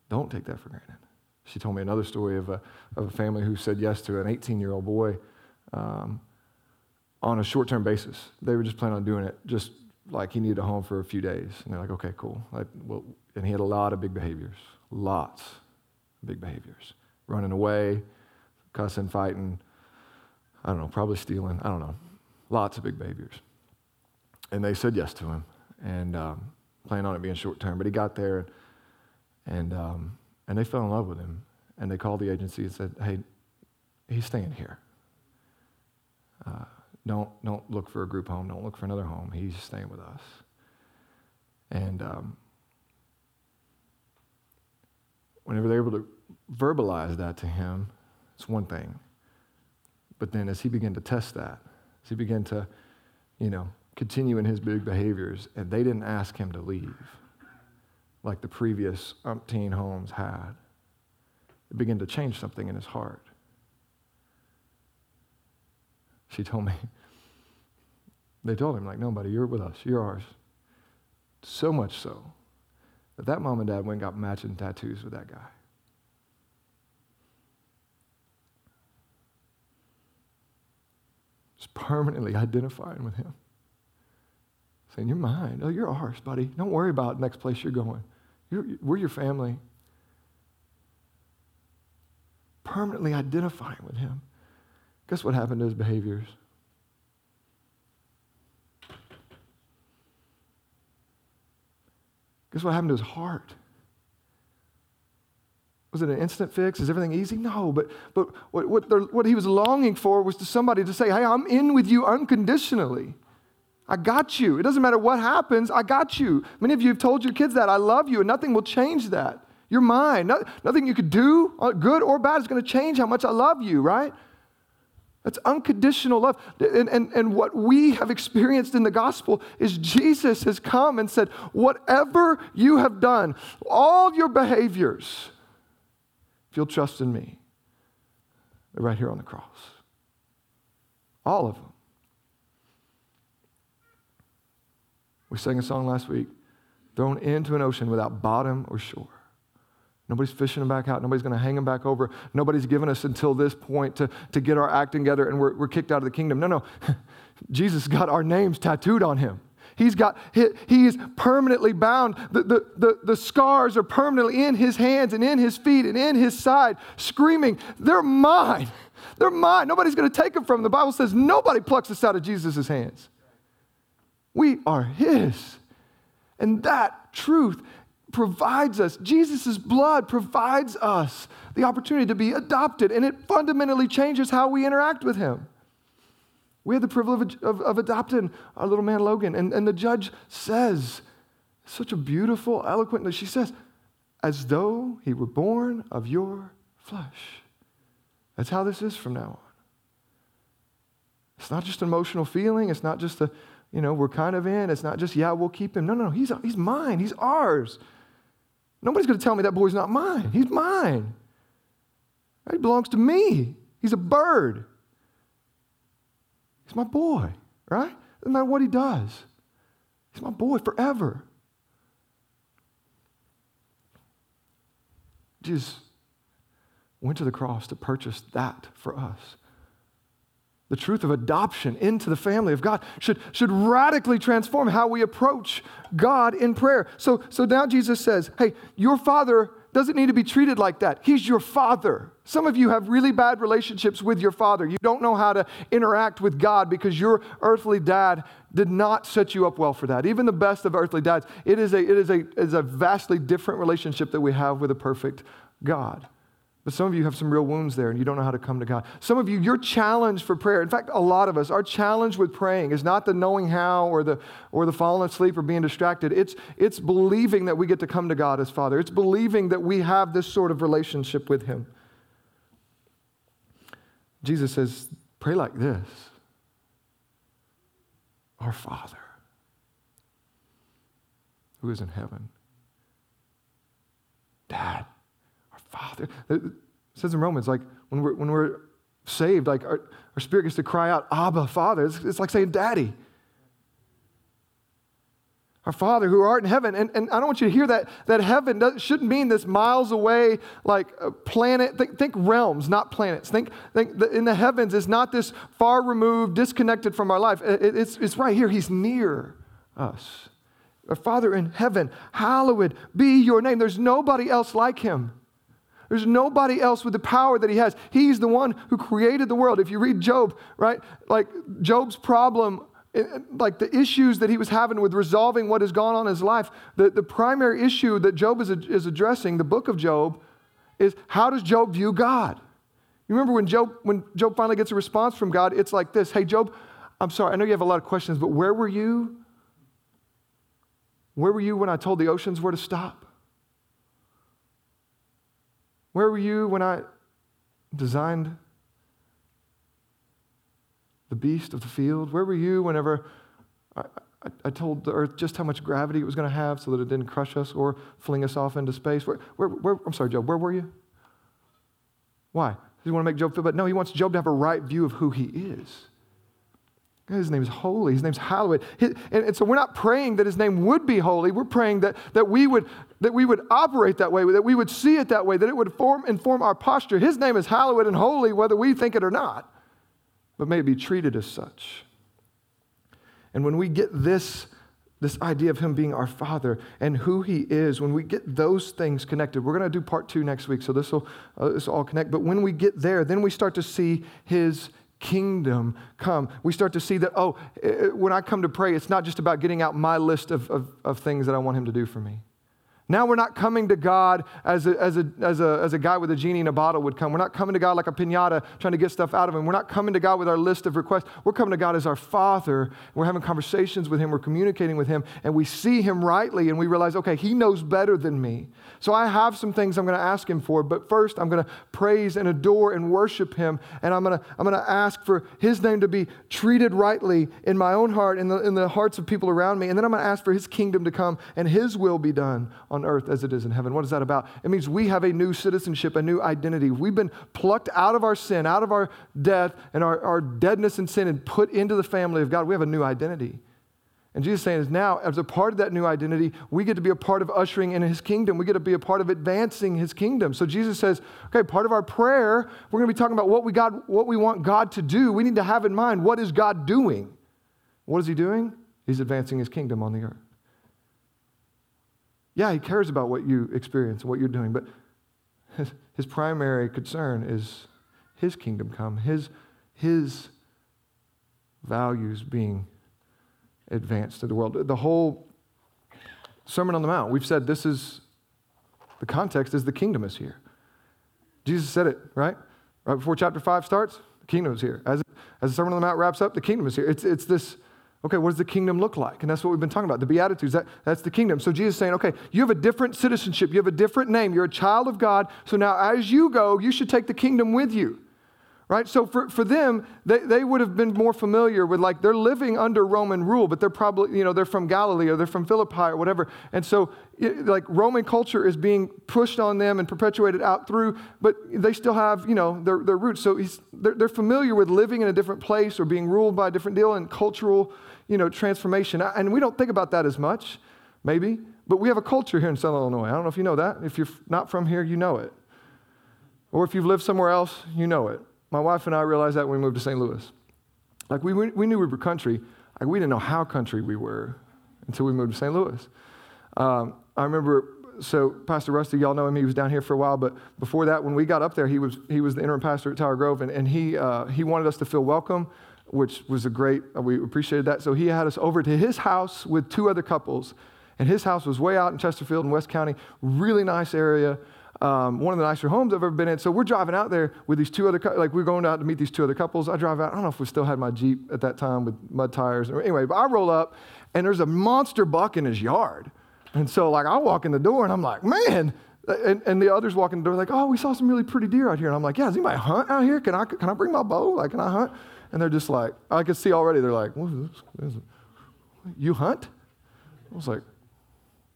don't take that for granted. She told me another story of a, of a family who said yes to an 18 year old boy um, on a short term basis. They were just planning on doing it just like he needed a home for a few days. And they're like, okay, cool. Like, well, and he had a lot of big behaviors, lots of big behaviors. Running away, cussing, fighting, I don't know, probably stealing, I don't know. Lots of big behaviors. And they said yes to him and um, planned on it being short term. But he got there and, um, and they fell in love with him. And they called the agency and said, hey, he's staying here. Uh, don't, don't look for a group home. Don't look for another home. He's staying with us. And um, whenever they're able to verbalize that to him, it's one thing. But then as he began to test that, as he began to, you know, continue in his big behaviors, and they didn't ask him to leave, like the previous umpteen homes had. It began to change something in his heart. She told me, they told him, like, nobody, you're with us, you're ours. So much so that that mom and dad went and got matching tattoos with that guy. Just permanently identifying with him. Saying, You're mine. Oh, you're ours, buddy. Don't worry about next place you're going. You're, we're your family. Permanently identifying with him. Guess what happened to his behaviors? Guess what happened to his heart? Was it an instant fix? Is everything easy? No, but, but what, what, what he was longing for was to somebody to say, Hey, I'm in with you unconditionally. I got you. It doesn't matter what happens, I got you. Many of you have told your kids that. I love you, and nothing will change that. You're mine. No, nothing you could do, uh, good or bad, is going to change how much I love you, right? That's unconditional love. And, and, and what we have experienced in the gospel is Jesus has come and said, Whatever you have done, all your behaviors, if you'll trust in me, right here on the cross. All of them. We sang a song last week thrown into an ocean without bottom or shore. Nobody's fishing them back out. Nobody's going to hang them back over. Nobody's given us until this point to, to get our act together and we're, we're kicked out of the kingdom. No, no. Jesus got our names tattooed on him. He's got, he, he is permanently bound. The, the, the, the scars are permanently in his hands and in his feet and in his side, screaming, They're mine. They're mine. Nobody's going to take them from him. The Bible says nobody plucks us out of Jesus' hands. We are his. And that truth provides us, Jesus' blood provides us the opportunity to be adopted, and it fundamentally changes how we interact with Him. We had the privilege of, of adopting our little man Logan, and, and the judge says, such a beautiful, eloquently, she says, as though he were born of your flesh. That's how this is from now on. It's not just an emotional feeling, it's not just a, you know, we're kind of in, it's not just, yeah, we'll keep him. No, no, no, he's, he's mine, he's ours. Nobody's going to tell me that boy's not mine. He's mine. He belongs to me. He's a bird. He's my boy, right? Doesn't matter what he does. He's my boy forever. Jesus went to the cross to purchase that for us the truth of adoption into the family of God should, should radically transform how we approach God in prayer. So, so now Jesus says, hey, your father doesn't need to be treated like that. He's your father. Some of you have really bad relationships with your father. You don't know how to interact with God because your earthly dad did not set you up well for that. Even the best of earthly dads, it is a, it is a, it is a vastly different relationship that we have with a perfect God. But some of you have some real wounds there and you don't know how to come to God. Some of you, your challenge for prayer, in fact, a lot of us, our challenge with praying is not the knowing how or the, or the falling asleep or being distracted. It's, it's believing that we get to come to God as Father. It's believing that we have this sort of relationship with Him. Jesus says, pray like this Our Father, who is in heaven. Dad. Father. Uh, it says in Romans, like when we're, when we're saved, like our, our spirit gets to cry out, Abba, Father. It's, it's like saying, Daddy. Our Father who art in heaven. And, and I don't want you to hear that, that heaven does, shouldn't mean this miles away, like a planet. Think, think realms, not planets. Think, think in the heavens is not this far removed, disconnected from our life. It, it's, it's right here. He's near us. Our Father in heaven, hallowed be your name. There's nobody else like him. There's nobody else with the power that he has. He's the one who created the world. If you read Job, right, like Job's problem, eh, eh, like the issues that he was having with resolving what has gone on in his life, the, the primary issue that Job is, is addressing, the book of Job, is how does Job view God? You remember when Job, when Job finally gets a response from God, it's like this Hey, Job, I'm sorry, I know you have a lot of questions, but where were you? Where were you when I told the oceans where to stop? Where were you when I designed the beast of the field? Where were you whenever I, I, I told the earth just how much gravity it was going to have so that it didn't crush us or fling us off into space. Where, where, where, I'm sorry, Job, where were you? Why? Does he want to make Job feel bad? No, he wants Job to have a right view of who he is. His name is holy. His name's hallowed. and, and, so we're not praying that his name would be holy. We're praying that, that, we would, that we would operate that way, that we would see it that way, that it would form, inform our posture. His name is hallowed and holy, whether we think it or not, but may it be treated as such. And when we get this, this idea of him being our father and who he is, when we get those things connected, we're going to do part two next week, so this will uh, this will all connect. But when we get there, then we start to see his kingdom come. We start to see that, oh, eh, eh, when I come to pray, it's not just about getting out my list of, of, of things that I want him to do for me. Now we're not coming to God as a, as, a, as, a, as a guy with a genie in a bottle would come. We're not coming to God like a pinata trying to get stuff out of him. We're not coming to God with our list of requests. We're coming to God as our Father. We're having conversations with him. We're communicating with him. And we see him rightly and we realize, okay, he knows better than me. So I have some things I'm going to ask him for. But first, I'm going to praise and adore and worship him. And I'm going to, I'm going to ask for his name to be treated rightly in my own heart, in the, in the hearts of people around me. And then I'm going to ask for his kingdom to come and his will be done on on earth as it is in heaven. What is that about? It means we have a new citizenship, a new identity. We've been plucked out of our sin, out of our death and our, our deadness and sin, and put into the family of God. We have a new identity. And Jesus is saying is now, as a part of that new identity, we get to be a part of ushering in his kingdom. We get to be a part of advancing his kingdom. So Jesus says, okay, part of our prayer, we're going to be talking about what we, God, what we want God to do. We need to have in mind what is God doing? What is he doing? He's advancing his kingdom on the earth. Yeah, he cares about what you experience and what you're doing, but his, his primary concern is his kingdom come, his, his values being advanced to the world. The whole Sermon on the Mount, we've said this is the context is the kingdom is here. Jesus said it, right? Right before chapter 5 starts, the kingdom is here. As, as the Sermon on the Mount wraps up, the kingdom is here. It's, it's this Okay, what does the kingdom look like? And that's what we've been talking about. The Beatitudes, that, that's the kingdom. So Jesus is saying, okay, you have a different citizenship, you have a different name, you're a child of God. So now as you go, you should take the kingdom with you. Right? So for, for them, they, they would have been more familiar with like they're living under Roman rule, but they're probably, you know, they're from Galilee or they're from Philippi or whatever. And so it, like Roman culture is being pushed on them and perpetuated out through, but they still have, you know, their, their roots. So they're, they're familiar with living in a different place or being ruled by a different deal and cultural you know, transformation. And we don't think about that as much, maybe, but we have a culture here in Southern Illinois. I don't know if you know that. If you're not from here, you know it. Or if you've lived somewhere else, you know it. My wife and I realized that when we moved to St. Louis. Like, we, we knew we were country. Like, we didn't know how country we were until we moved to St. Louis. Um, I remember, so Pastor Rusty, y'all know him, he was down here for a while, but before that, when we got up there, he was, he was the interim pastor at Tower Grove, and, and he, uh, he wanted us to feel welcome which was a great, uh, we appreciated that. So he had us over to his house with two other couples. And his house was way out in Chesterfield in West County, really nice area. Um, one of the nicer homes I've ever been in. So we're driving out there with these two other, like we're going out to meet these two other couples. I drive out, I don't know if we still had my Jeep at that time with mud tires. Anyway, but I roll up and there's a monster buck in his yard. And so like I walk in the door and I'm like, man, and, and the others walk in the door like, oh, we saw some really pretty deer out here. And I'm like, yeah, does anybody hunt out here? Can I, can I bring my bow? Like, can I hunt? And they're just like, I could see already, they're like, You hunt? I was like,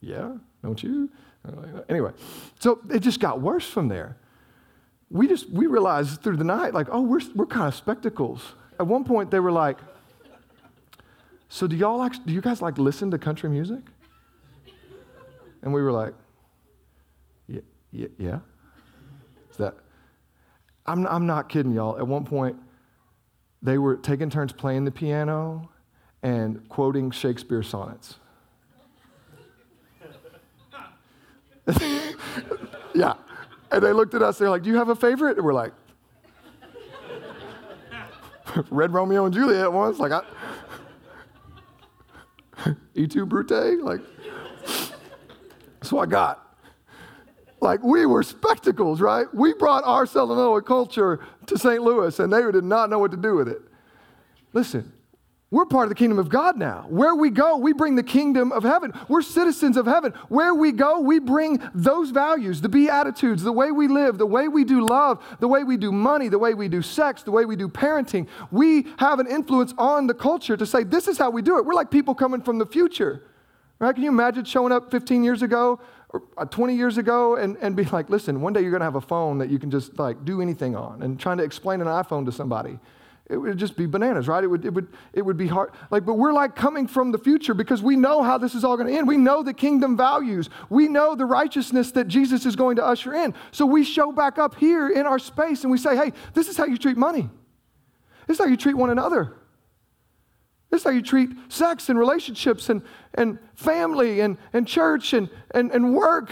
Yeah, don't you? Anyway, so it just got worse from there. We just, we realized through the night, like, oh, we're, we're kind of spectacles. At one point, they were like, so do y'all like, do you guys like listen to country music? And we were like, yeah, yeah, yeah. Is that, I'm, I'm not kidding y'all. At one point, they were taking turns playing the piano and quoting Shakespeare sonnets. yeah. And they looked at us, they're like, Do you have a favorite? And we're like, Read Romeo and Juliet once. Like, I. Et tu, Brute? Like, that's what I got. Like we were spectacles, right? We brought our Southern culture to St. Louis and they did not know what to do with it. Listen, We're part of the kingdom of God now. Where we go, we bring the kingdom of heaven. We're citizens of heaven. Where we go, we bring those values, the beatitudes, the way we live, the way we do love, the way we do money, the way we do sex, the way we do parenting. We have an influence on the culture to say, this is how we do it. We're like people coming from the future. Right? Can you imagine showing up 15 years ago Uh, 20 years ago and, and be like, listen, one day you're going to have a phone that you can just like do anything on and trying to explain an iPhone to somebody it would just be bananas, right? It would, it would, it would be hard. Like, but we're like coming from the future because we know how this is all going to end. We know the kingdom values. We know the righteousness that Jesus is going to usher in. So we show back up here in our space and we say, hey, this is how you treat money. This is how you treat one another. This is how you treat sex and relationships and, and family and, and church and, and, and work.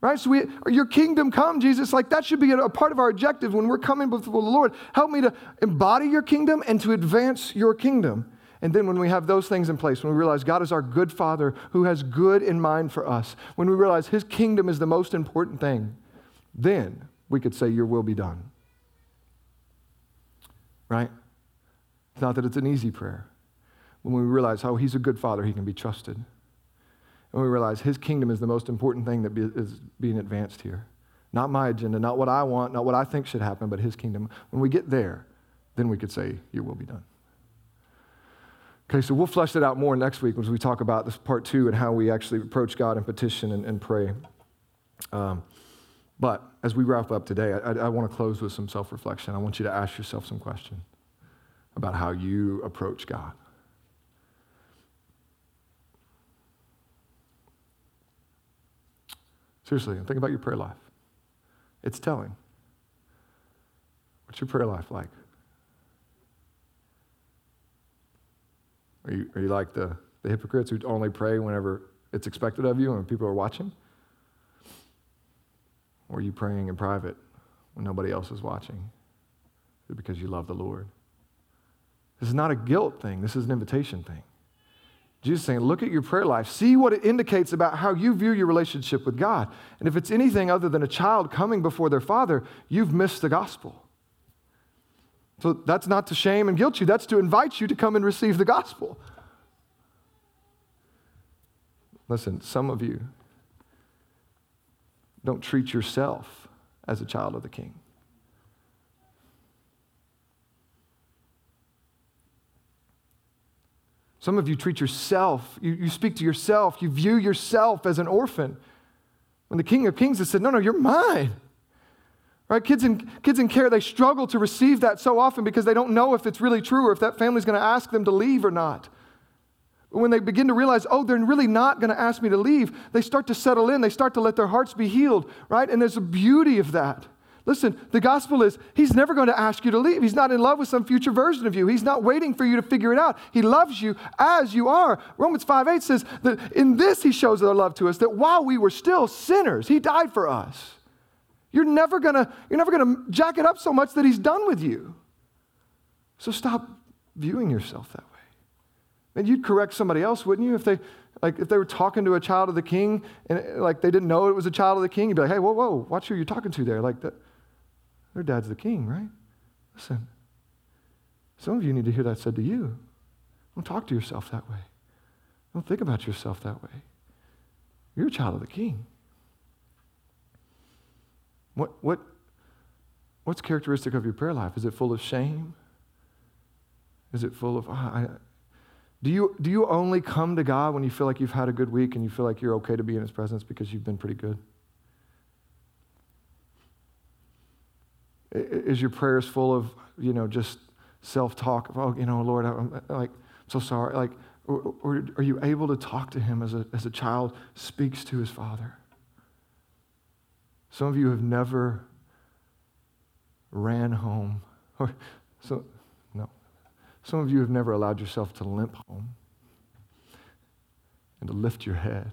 Right? So we, your kingdom come, Jesus. Like that should be a, a part of our objective when we're coming before the Lord. Help me to embody your kingdom and to advance your kingdom. And then when we have those things in place, when we realize God is our good Father who has good in mind for us, when we realize His kingdom is the most important thing, then we could say, Your will be done. Right? It's not that it's an easy prayer. When we realize how He's a good Father, He can be trusted. And we realize his kingdom is the most important thing that be, is being advanced here. Not my agenda, not what I want, not what I think should happen, but his kingdom. When we get there, then we could say, Your will be done. Okay, so we'll flesh that out more next week as we talk about this part two and how we actually approach God and petition and, and pray. Um, but as we wrap up today, I, I, want to close with some self reflection. I want you to ask yourself some questions about how you approach God. Seriously, think about your prayer life. It's telling. What's your prayer life like? Are you, are you like the, the hypocrites who only pray whenever it's expected of you and people are watching? Or are you praying in private when nobody else is watching? Is because you love the Lord? This is not a guilt thing, this is an invitation thing. Jesus saying, look at your prayer life. See what it indicates about how you view your relationship with God. And if it's anything other than a child coming before their father, you've missed the gospel. So that's not to shame and guilt you, that's to invite you to come and receive the gospel. Listen, some of you don't treat yourself as a child of the king. Some of you treat yourself, you, you speak to yourself, you view yourself as an orphan. When the King of Kings has said, No, no, you're mine. Right? Kids in, kids in care, they struggle to receive that so often because they don't know if it's really true or if that family's going to ask them to leave or not. But when they begin to realize, oh, they're really not going to ask me to leave, they start to settle in. They start to let their hearts be healed, right? And there's a beauty of that. Listen, the gospel is He's never going to ask you to leave. He's not in love with some future version of you. He's not waiting for you to figure it out. He loves you as you are. Romans 5 8 says that in this He shows their love to us, that while we were still sinners, He died for us. You're never gonna, you're never gonna jack it up so much that He's done with you. So stop viewing yourself that way. And you'd correct somebody else, wouldn't you? If they like if they were talking to a child of the king and like they didn't know it was a child of the king, you'd be like, hey, whoa, whoa, watch who you're talking to there. Like that their dad's the king, right? Listen, some of you need to hear that said to you. Don't talk to yourself that way. Don't think about yourself that way. You're a child of the king. What, what, what's characteristic of your prayer life? Is it full of shame? Is it full of, oh, I, do you, do you only come to God when you feel like you've had a good week and you feel like you're okay to be in His presence because you've been pretty good? Is your prayers full of, you know, just self talk? Oh, you know, Lord, I'm like, so sorry. Like, or, or, are you able to talk to him as a, as a child speaks to his father? Some of you have never ran home. Or, so, no. Some of you have never allowed yourself to limp home and to lift your head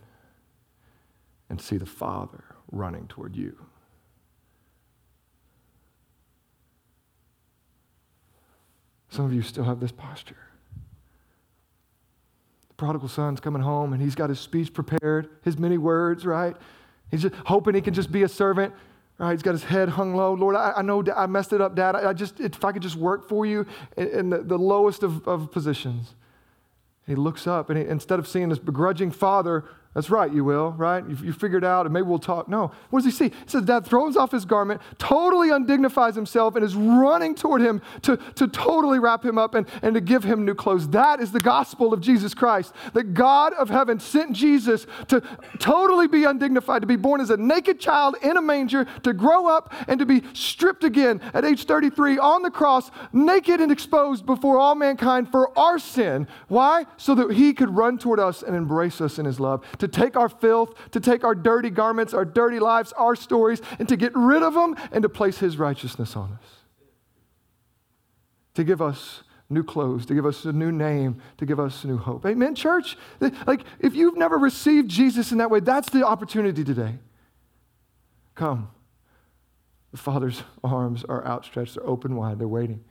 and see the Father running toward you. Some of you still have this posture. The prodigal son's coming home and he's got his speech prepared, his many words, right? He's just hoping he can just be a servant. Right? He's got his head hung low. Lord, I, I know I messed it up, Dad. I, just, if I could just work for you in, in the, the, lowest of, of positions. He looks up and he, instead of seeing this begrudging father that's right, you will, right? You, you figured out, and maybe we'll talk. No. What does he see? He says, Dad throws off his garment, totally undignifies himself, and is running toward him to, to totally wrap him up and, and to give him new clothes. That is the gospel of Jesus Christ. That God of heaven sent Jesus to totally be undignified, to be born as a naked child in a manger, to grow up and to be stripped again at age 33 on the cross, naked and exposed before all mankind for our sin. Why? So that he could run toward us and embrace us in his love. To to take our filth, to take our dirty garments, our dirty lives, our stories, and to get rid of them and to place His righteousness on us. To give us new clothes, to give us a new name, to give us new hope. Amen, church? Like, if you've never received Jesus in that way, that's the opportunity today. Come. The Father's arms are outstretched, they're open wide, they're waiting.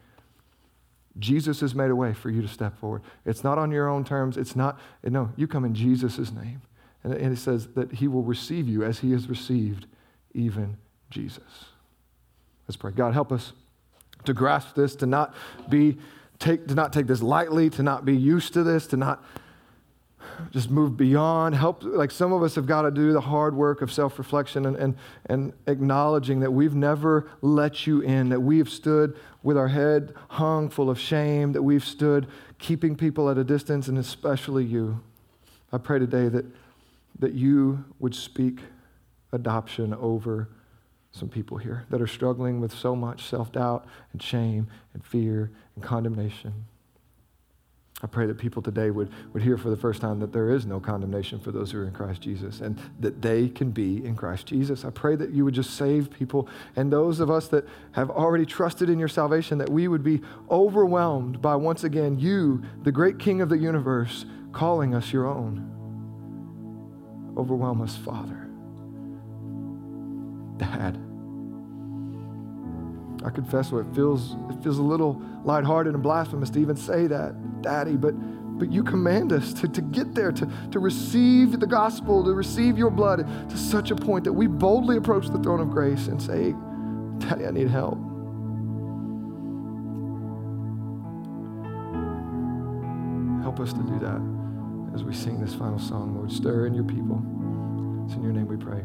Jesus has made a way for you to step forward. It's not on your own terms. It's not, no, you come in Jesus' name. And it says that he will receive you as he has received even Jesus. Let's pray. God, help us to grasp this, to not be take to not take this lightly, to not be used to this, to not just move beyond. Help like some of us have got to do the hard work of self-reflection and, and, and acknowledging that we've never let you in, that we have stood with our head hung full of shame, that we've stood keeping people at a distance, and especially you. I pray today that that you would speak adoption over some people here that are struggling with so much self doubt and shame and fear and condemnation. I pray that people today would, would hear for the first time that there is no condemnation for those who are in Christ Jesus and that they can be in Christ Jesus. I pray that you would just save people and those of us that have already trusted in your salvation, that we would be overwhelmed by once again you, the great King of the universe, calling us your own. Overwhelm us, Father. Dad. I confess what it feels, it feels a little lighthearted and blasphemous to even say that, Daddy, but, but you command us to, to get there, to, to receive the gospel, to receive your blood to such a point that we boldly approach the throne of grace and say, Daddy, I need help. Help us to do that as we sing this final song, Lord. Stir in your people. It's in your name we pray.